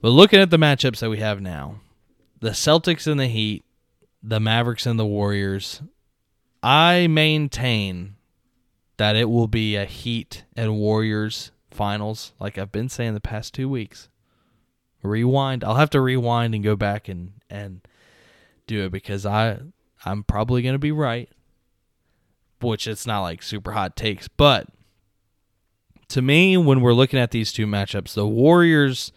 B: But looking at the matchups that we have now, the Celtics and the Heat, the Mavericks and the Warriors, I maintain that it will be a Heat and Warriors finals, like I've been saying the past two weeks. Rewind. I'll have to rewind and go back and and do it because I I'm probably gonna be right. Which it's not like super hot takes, but to me, when we're looking at these two matchups, the Warriors,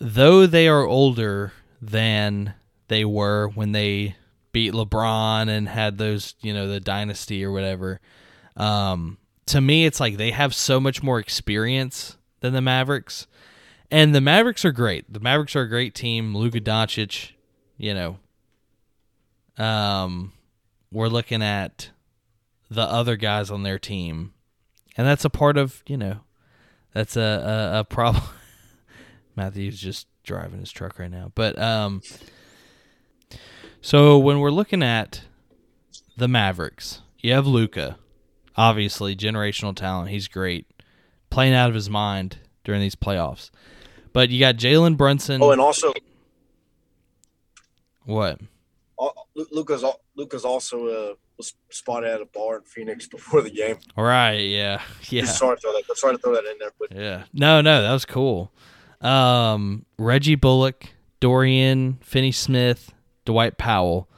B: though they are older than they were when they beat LeBron and had those, you know, the dynasty or whatever. Um, to me, it's like they have so much more experience than the Mavericks, and the Mavericks are great. The Mavericks are a great team. Luka Doncic, you know. Um, we're looking at the other guys on their team, and that's a part of you know, that's a a, a problem. Matthew's just driving his truck right now, but um. So when we're looking at the Mavericks, you have Luka, obviously generational talent. He's great, playing out of his mind during these playoffs. But you got Jalen Brunson.
C: Oh, and also,
B: what?
C: uh, Luka's Luka's also uh, was spotted at a bar in Phoenix before the game.
B: All right, yeah, yeah,
C: sorry to throw that. Sorry to throw that in there, but
B: yeah. No, no, that was cool. Um, Reggie Bullock, Dorian Finney-Smith, Dwight Powell,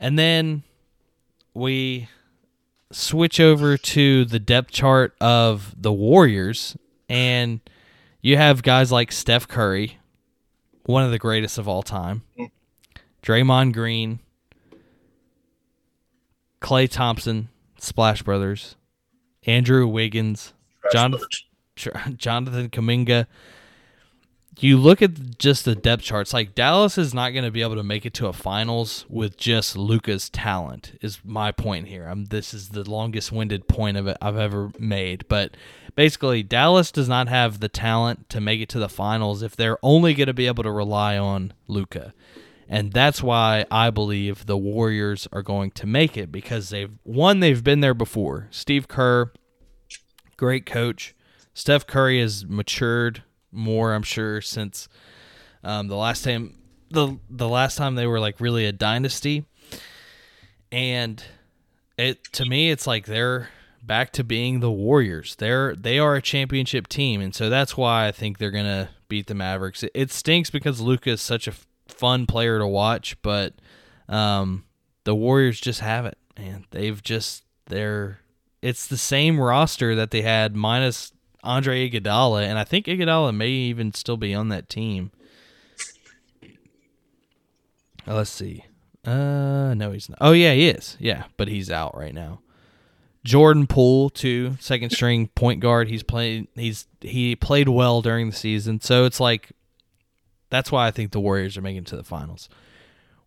B: and then we switch over to the depth chart of the Warriors, and you have guys like Steph Curry, one of the greatest of all time, Draymond Green, Klay Thompson, Splash Brothers, Andrew Wiggins, John, Jonathan Kuminga. You look at just the depth charts. Like Dallas is not going to be able to make it to a finals with just Luka's talent. Is my point here. I'm, this is the longest-winded point of it I've ever made. But basically, Dallas does not have the talent to make it to the finals if they're only going to be able to rely on Luka. And that's why I believe the Warriors are going to make it because they've one they've been there before. Steve Kerr, great coach. Steph Curry has matured more, I'm sure, since um, the last time the the last time they were like really a dynasty. And it to me, it's like they're back to being the Warriors. They're they are a championship team, and so that's why I think they're gonna beat the Mavericks. It, it stinks because Luka is such a fun player to watch, but um, the Warriors just have it, and they've just they're it's the same roster that they had minus Andre Iguodala, and I think Iguodala may even still be on that team. Uh, let's see. Uh, no, he's not. Oh yeah, he is. Yeah, but he's out right now. Jordan Poole, too, second string point guard. He's played. He's he played well during the season, so it's like that's why I think the Warriors are making it to the finals.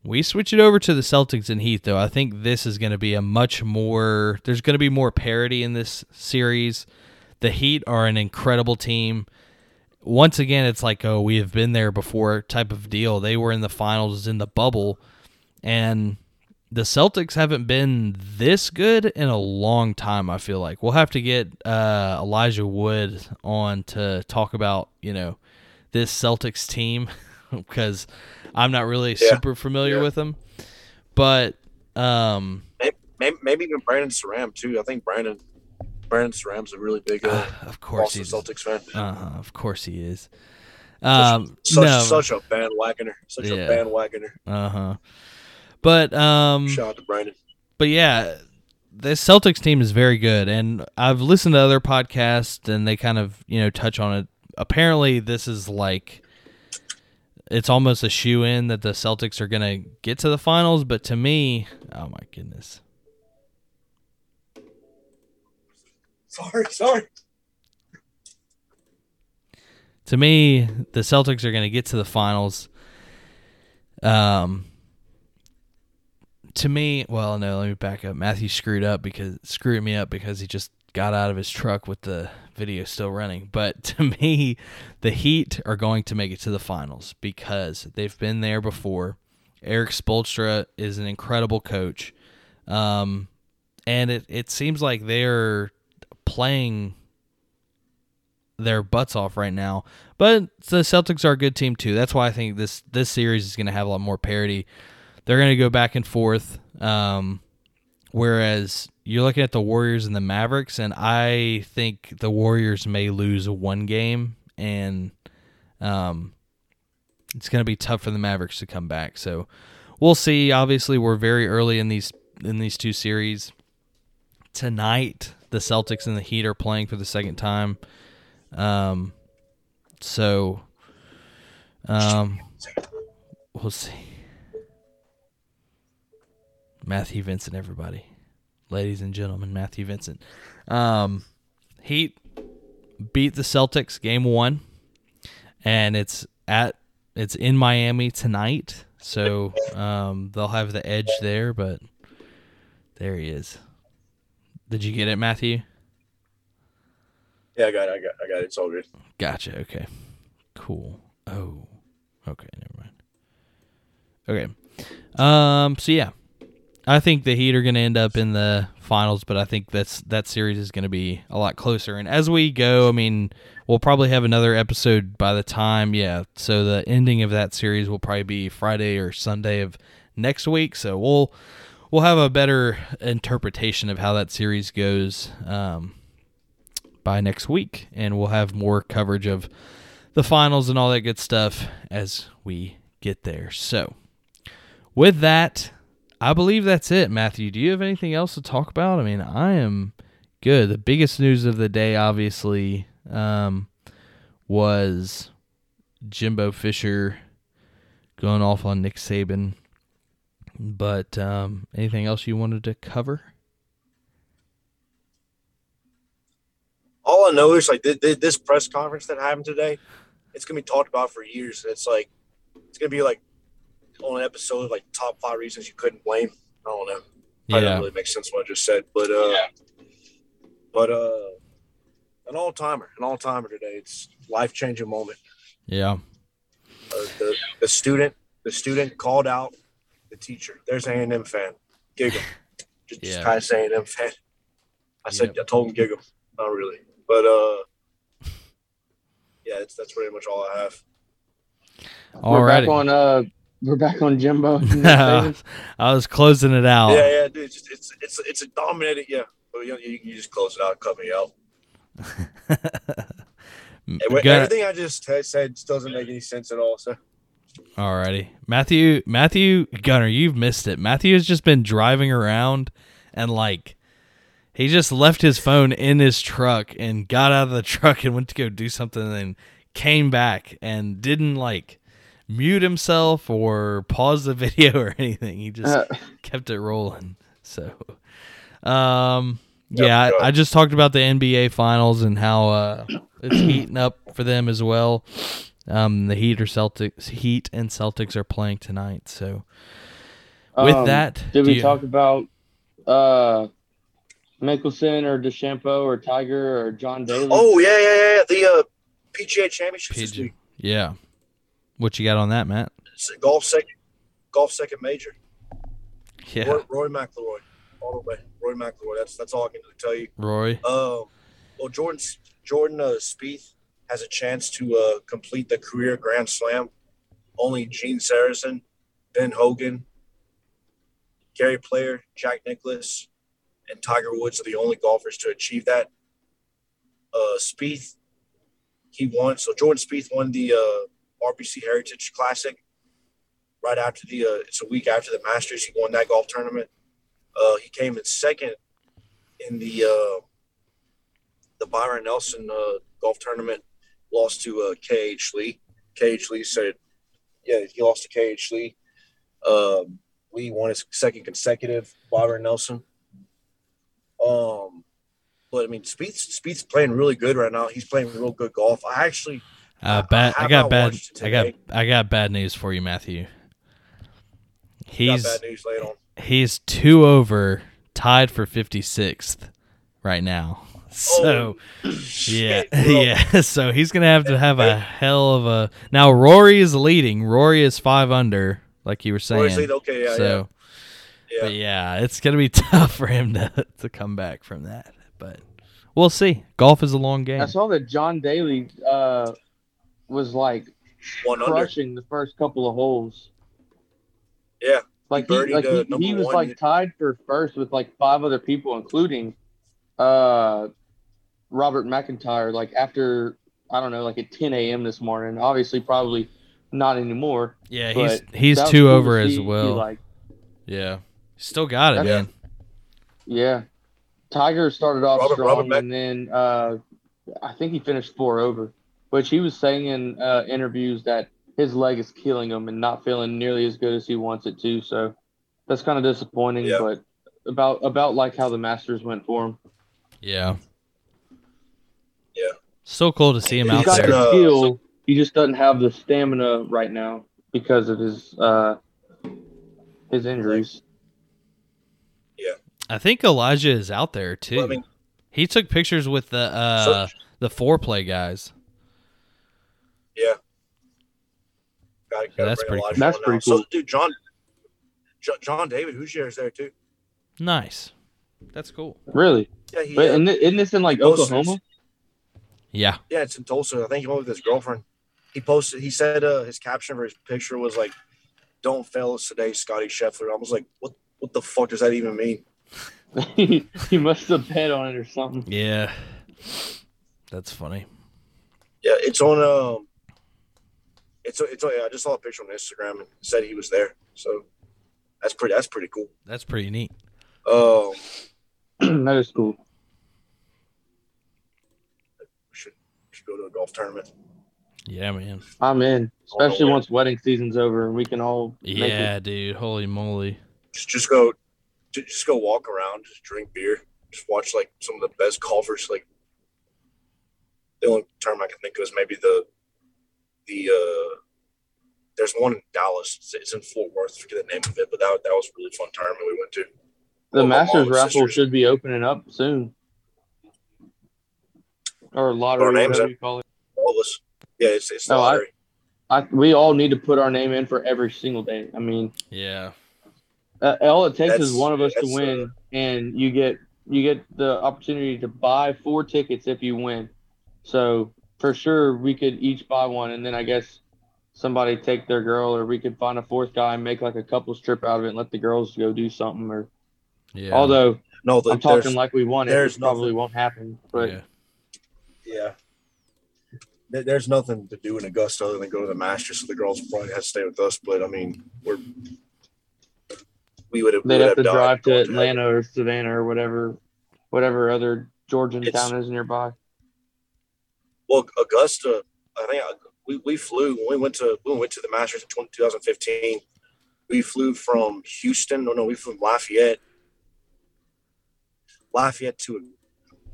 B: We switch it over to the Celtics and Heat, though. I think this is going to be a much more. There's going to be more parity in this series. The Heat are an incredible team. Once again, it's like, oh, we have been there before type of deal. They were in the finals in the bubble, and the Celtics haven't been this good in a long time. I feel like we'll have to get uh, Elijah Wood on to talk about you know this Celtics team because I'm not really
C: Yeah.
B: super familiar
C: Yeah.
B: with them. But um,
C: Maybe, maybe even Brandon Saram too. I think Brandon Brandon Saram's a really big uh,
B: of course
C: Boston
B: he's
C: Celtics fan.
B: Uh-huh, of course he is. Um,
C: such,
B: no,
C: such a bandwagoner. Such
B: Yeah.
C: a bandwagoner.
B: uh huh. But um,
C: Shout out to Brandon.
B: but yeah, the Celtics team is very good, and I've listened to other podcasts, and they kind of you know touch on it. Apparently, this is like it's almost a shoe in that the Celtics are gonna get to the finals. But to me, oh my goodness,
C: Sorry, sorry.
B: to me, the Celtics are gonna get to the finals. Um. To me, well, no, let me back up. Matthew screwed up because screwed me up because he just got out of his truck with the video still running. But to me, the Heat are going to make it to the finals because they've been there before. Erik Spoelstra is an incredible coach. Um, and it, it seems like they're playing their butts off right now. But the Celtics are a good team too. That's why I think this this series is going to have a lot more parity. They're going to go back and forth. Um, whereas you're looking at the Warriors and the Mavericks, and I think the Warriors may lose one game, and um, it's going to be tough for the Mavericks to come back. So we'll see. Obviously, we're very early in these in these two series. Tonight, the Celtics and the Heat are playing for the second time. Um, so, um, we'll see. Matthew Vincent, everybody, ladies and gentlemen, Matthew Vincent. Um, Heat beat the Celtics game one, and it's at it's in Miami tonight. So um, they'll have the edge there, but there he is. Did you get it, Matthew?
C: Yeah, I got it. I got, I got it. It's all good.
B: Gotcha. Okay. Cool. Oh. Okay. Never mind. Okay. Um. So yeah, I think the Heat are going to end up in the finals, but I think that's that series is going to be a lot closer. And as we go, I mean, we'll probably have another episode by the time. Yeah. So the ending of that series will probably be Friday or Sunday of next week. So we'll we'll have a better interpretation of how that series goes. Um, by next week, and we'll have more coverage of the finals and all that good stuff as we get there. So, with that, I believe that's it. Matthew, do you have anything else to talk about? I mean, I am good. The biggest news of the day, obviously, um, was Jimbo Fisher going off on Nick Saban. But um, anything else you wanted to cover?
C: All I know is like th- th- this press conference that happened today, it's gonna be talked about for years. It's like it's gonna be like on an episode of like top five reasons you couldn't blame. I don't know. Probably
B: Yeah.
C: doesn't really make sense what I just said, but uh, but uh, an all timer, an all timer today. It's life changing moment.
B: Yeah.
C: Uh, the the student, the student called out the teacher. There's an A and M fan. Giggle. Just,
B: Yeah.
C: just kind of saying M fan. I said
B: Yep.
C: I told him giggle. Not really, but uh, yeah, it's, that's pretty much all I have.
E: We're back on uh we're back on Jimbo. and Nick Saban.
B: I was closing it out.
C: Yeah, yeah, dude. It's just, it's it's it's a dominated. Yeah, but you, you, you just close it out, cut me out. And everything I just said just doesn't make any sense at all. So
B: Alrighty. Matthew Matthew Gunner, you've missed it. Matthew has just been driving around and like he just left his phone in his truck and got out of the truck and went to go do something and then came back and didn't like mute himself or pause the video or anything. He just
E: Uh,
B: kept it rolling. So, um,
C: Yep,
B: yeah, I, I just talked about the NBA finals and how uh, it's heating up for them as well. Um, the Heat or Celtics, Heat and Celtics are playing tonight. So, with
E: um,
B: that,
E: did we
B: you-
E: talk about uh Mickelson or DeChambeau or Tiger or John Daly?
C: Oh yeah, yeah, yeah. The uh, PGA Championship
B: PG? Yeah, what you got on that, Matt?
C: It's a golf second, golf second major.
B: Yeah,
C: Roy, Rory McIlroy, all the way. Rory McIlroy. That's that's all I can tell you.
B: Roy.
C: Um, well, Jordan Jordan uh, Spieth has a chance to uh, complete the career Grand Slam. Only Gene Sarazen, Ben Hogan, Gary Player, Jack Nicklaus, and Tiger Woods are the only golfers to achieve that. Uh, Spieth, he won. So Jordan Spieth won the uh, RBC Heritage Classic. Right after the, uh, it's a week after the Masters. He won that golf tournament. Uh, he came in second in the uh, the Byron Nelson uh, golf tournament. Lost to uh, KH Lee. KH Lee said, "Yeah, he lost to KH Lee." Um, Lee won his second consecutive. Byron Nelson. Um, but I mean, Spieth's Speed's playing really good right now. He's playing real good golf. I actually,
B: Uh,
C: I-
B: bad.
C: I
B: I, got bad. I got. I got bad news for you, Matthew.
C: got
B: He's
C: bad news later on.
B: he's two over, tied for fifty sixth, right now. So
C: Oh,
B: yeah,
C: bro.
B: yeah. So he's gonna have to have a hell of a. Now Rory is leading. Rory is five under, like you were saying.
C: Rory's lead, okay, yeah,
B: so,
C: yeah.
B: but yeah, it's gonna be tough for him to to come back from that. But we'll see. Golf is a long game.
E: I saw that John Daly uh was like
C: One under.
E: crushing the first couple of holes.
C: Yeah,
E: Like he, like he, he was
C: one.
E: like tied for first with like five other people, including uh Robert McIntyre. Like after I don't know, like at 10 a.m. this morning. Obviously, probably not anymore.
B: yeah, he's he's
E: that was
B: two
E: to
B: over as well.
E: Like
B: yeah, still got it,
E: That's-
B: man.
E: yeah, Tiger started off
C: Robert-
E: strong,
C: Robert Mac-
E: and then uh I think he finished four over. Which he was saying in uh, interviews that his leg is killing him and not feeling nearly as good as he wants it to. So that's kind of disappointing.
C: Yeah.
E: But about about like how the Masters went for him.
B: Yeah.
C: Yeah.
B: So cool to see him
C: He's
E: He's
B: out
E: got
C: got
B: there.
E: the skill. He just doesn't have the stamina right now because of his uh his injuries.
B: Yeah, I think Elijah is out there too.
C: Well, I mean,
B: he took pictures with the uh
C: So-
B: the foreplay guys.
C: yeah. Got,
B: Yeah, that's pretty-
E: That's pretty
C: So,
E: cool.
C: dude, John, John David Hoosier is there too.
B: Nice. That's cool.
E: Really?
C: Yeah, he.
E: But
C: uh,
E: isn't, this in like
C: Tulsa.
E: Oklahoma?
B: Yeah.
C: yeah, it's in Tulsa. I think he went with his girlfriend. He posted. He said uh, his caption for his picture was like, "Don't fail us today, Scotty Scheffler." I was like, "What? What the fuck does that even mean?"
E: he must have bet on it or something.
B: Yeah. That's funny.
C: Yeah, it's on. Um, it's it's. Yeah, I just saw a picture on Instagram and said he was there. So that's pretty. That's pretty cool.
B: That's pretty neat.
C: Um,
E: that is cool.
C: we should we should go to a golf tournament.
B: Yeah, man.
E: I'm in, especially once wedding season's over and we can all make it.
B: Yeah, dude. Holy moly.
C: Just just go, just go walk around, just drink beer, just watch like some of the best golfers. Like the only term I can think of is maybe the the. uh There's one in Dallas. It's, it's in Fort Worth. I forget the name of it, but that that was a really fun tournament we went to.
E: The
C: Well,
E: Masters raffle
C: sisters-
E: should be opening up soon. Or lottery,
C: Our names
E: whatever you call it.
C: All of us. Yeah, it's it's
E: No, I-
C: lottery.
E: I, we all need to put our name in for every single day. I mean,
B: Yeah.
E: uh, all it takes is one of us to
C: that's, uh,
E: win, and you get you get the opportunity to buy four tickets if you win. So for sure, we could each buy one, and then I guess somebody take their girl, or we could find a fourth guy and make like a couples trip out of it, and let the girls go do something. Or
B: Yeah.
E: although
C: no, the,
E: I'm talking like we won it,
C: there's
E: it probably
C: nothing.
E: won't happen. But
B: yeah.
C: Yeah. There's nothing to do in Augusta other than go to the Masters, so the girls probably have to stay with us. But I mean, we're we would have
E: they'd
C: we would
E: have to drive to
C: going
E: Atlanta or Savannah or whatever whatever other Georgian
C: It's-
E: town is nearby.
C: Well, Augusta, I think I, we, we flew when we went to we went to the Masters in 20, 2015. We flew from Houston. No, no, we flew from Lafayette. Lafayette to,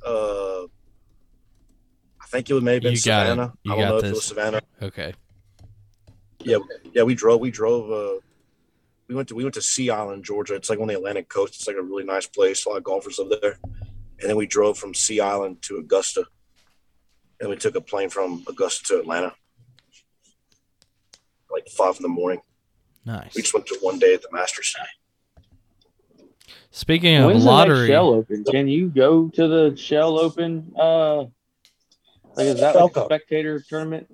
C: uh, I think it may have been
B: You got.
C: Savannah.
B: You
C: I don't
B: got
C: know if it was Savannah.
B: Okay.
C: Yeah, yeah. we drove. We drove. Uh, we went to we went to Sea Island, Georgia. It's like on the Atlantic coast. It's like a really nice place. A lot of golfers live there. And then we drove from Sea Island to Augusta, and we took a plane from Augusta to Atlanta, like five in the morning.
B: Nice.
C: We just went to one day at the Masters.
B: Speaking of
E: When's the
B: lottery,
E: next Shell Open? Can you go to the Shell Open? Uh, like is that like a spectator tournament?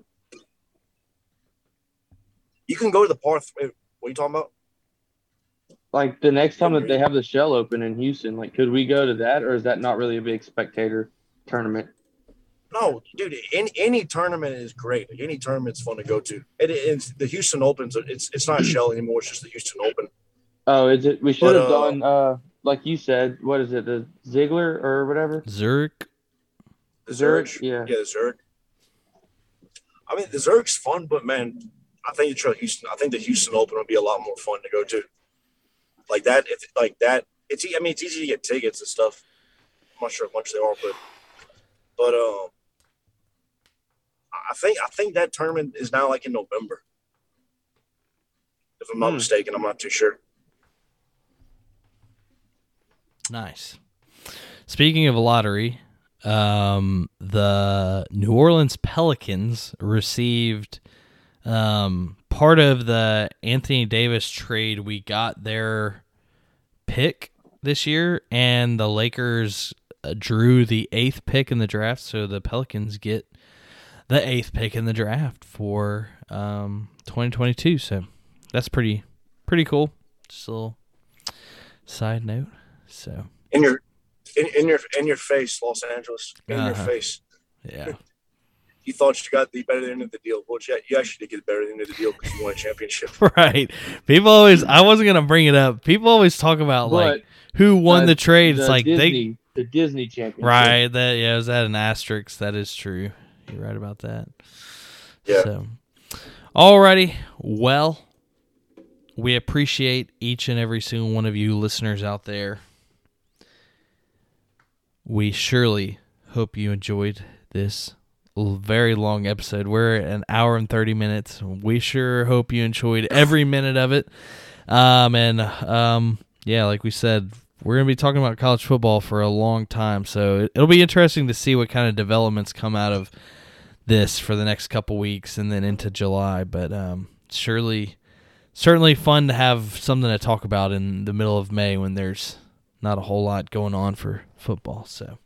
C: You can go to the par. Th- what are you talking about?
E: Like the next time that they have the Shell Open in Houston, like could we go to that, or is that not really a big spectator tournament?
C: No, dude. Any, any tournament is great. Any tournament's fun to go to. It, it's the Houston Opens. It's it's not Shell anymore. It's just the Houston Open.
E: Oh, is it? We should
C: But,
E: have
C: uh,
E: done, uh, like you said, what is it, the Ziegler or whatever?
B: Zurich.
C: The
E: Zurich,
C: Zurich.
E: yeah.
C: Yeah, the Zurich. I mean, the Zurich's fun, but man, I think the Houston. I think the Houston Open would be a lot more fun to go to. Like that, if like that, it's. I mean, it's easy to get tickets and stuff. I'm not sure how much they are, but but um, I think I think that tournament is now like in November. If I'm not
E: Hmm.
C: mistaken, I'm not too sure.
B: Nice. Speaking of a lottery, um, the New Orleans Pelicans received um, part of the Anthony Davis trade. We got their pick this year, and the Lakers uh, drew the eighth pick in the draft. So the Pelicans get the eighth pick in the draft for um, 2022. So that's pretty pretty cool. Just a little side note. So
C: In your in, in your in your face, Los Angeles. In your
B: Uh-huh.
C: face.
B: yeah.
C: You thought you got the better end of the deal, but you, you actually did get the better end of the deal because you won a championship.
B: Right. People always I wasn't gonna bring it up. People always talk about like who won
E: uh,
B: the trade. It's like
E: Disney, the Disney championship.
B: Right, that yeah, is that an asterisk? That is true. You're right about that.
C: Yeah.
B: So Alrighty. Well, we appreciate each and every single one of you listeners out there. We surely hope you enjoyed this very long episode. We're an hour and 30 minutes. We sure hope you enjoyed every minute of it. Um, and um, yeah, like we said, we're going to be talking about college football for a long time. So it, it'll be interesting to see what kind of developments come out of this for the next couple weeks and then into July. But um, surely, certainly fun to have something to talk about in the middle of May when there's not a whole lot going on for football. So,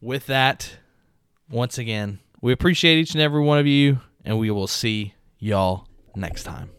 B: with that, once again, we appreciate each and every one of you, and we will see y'all next time.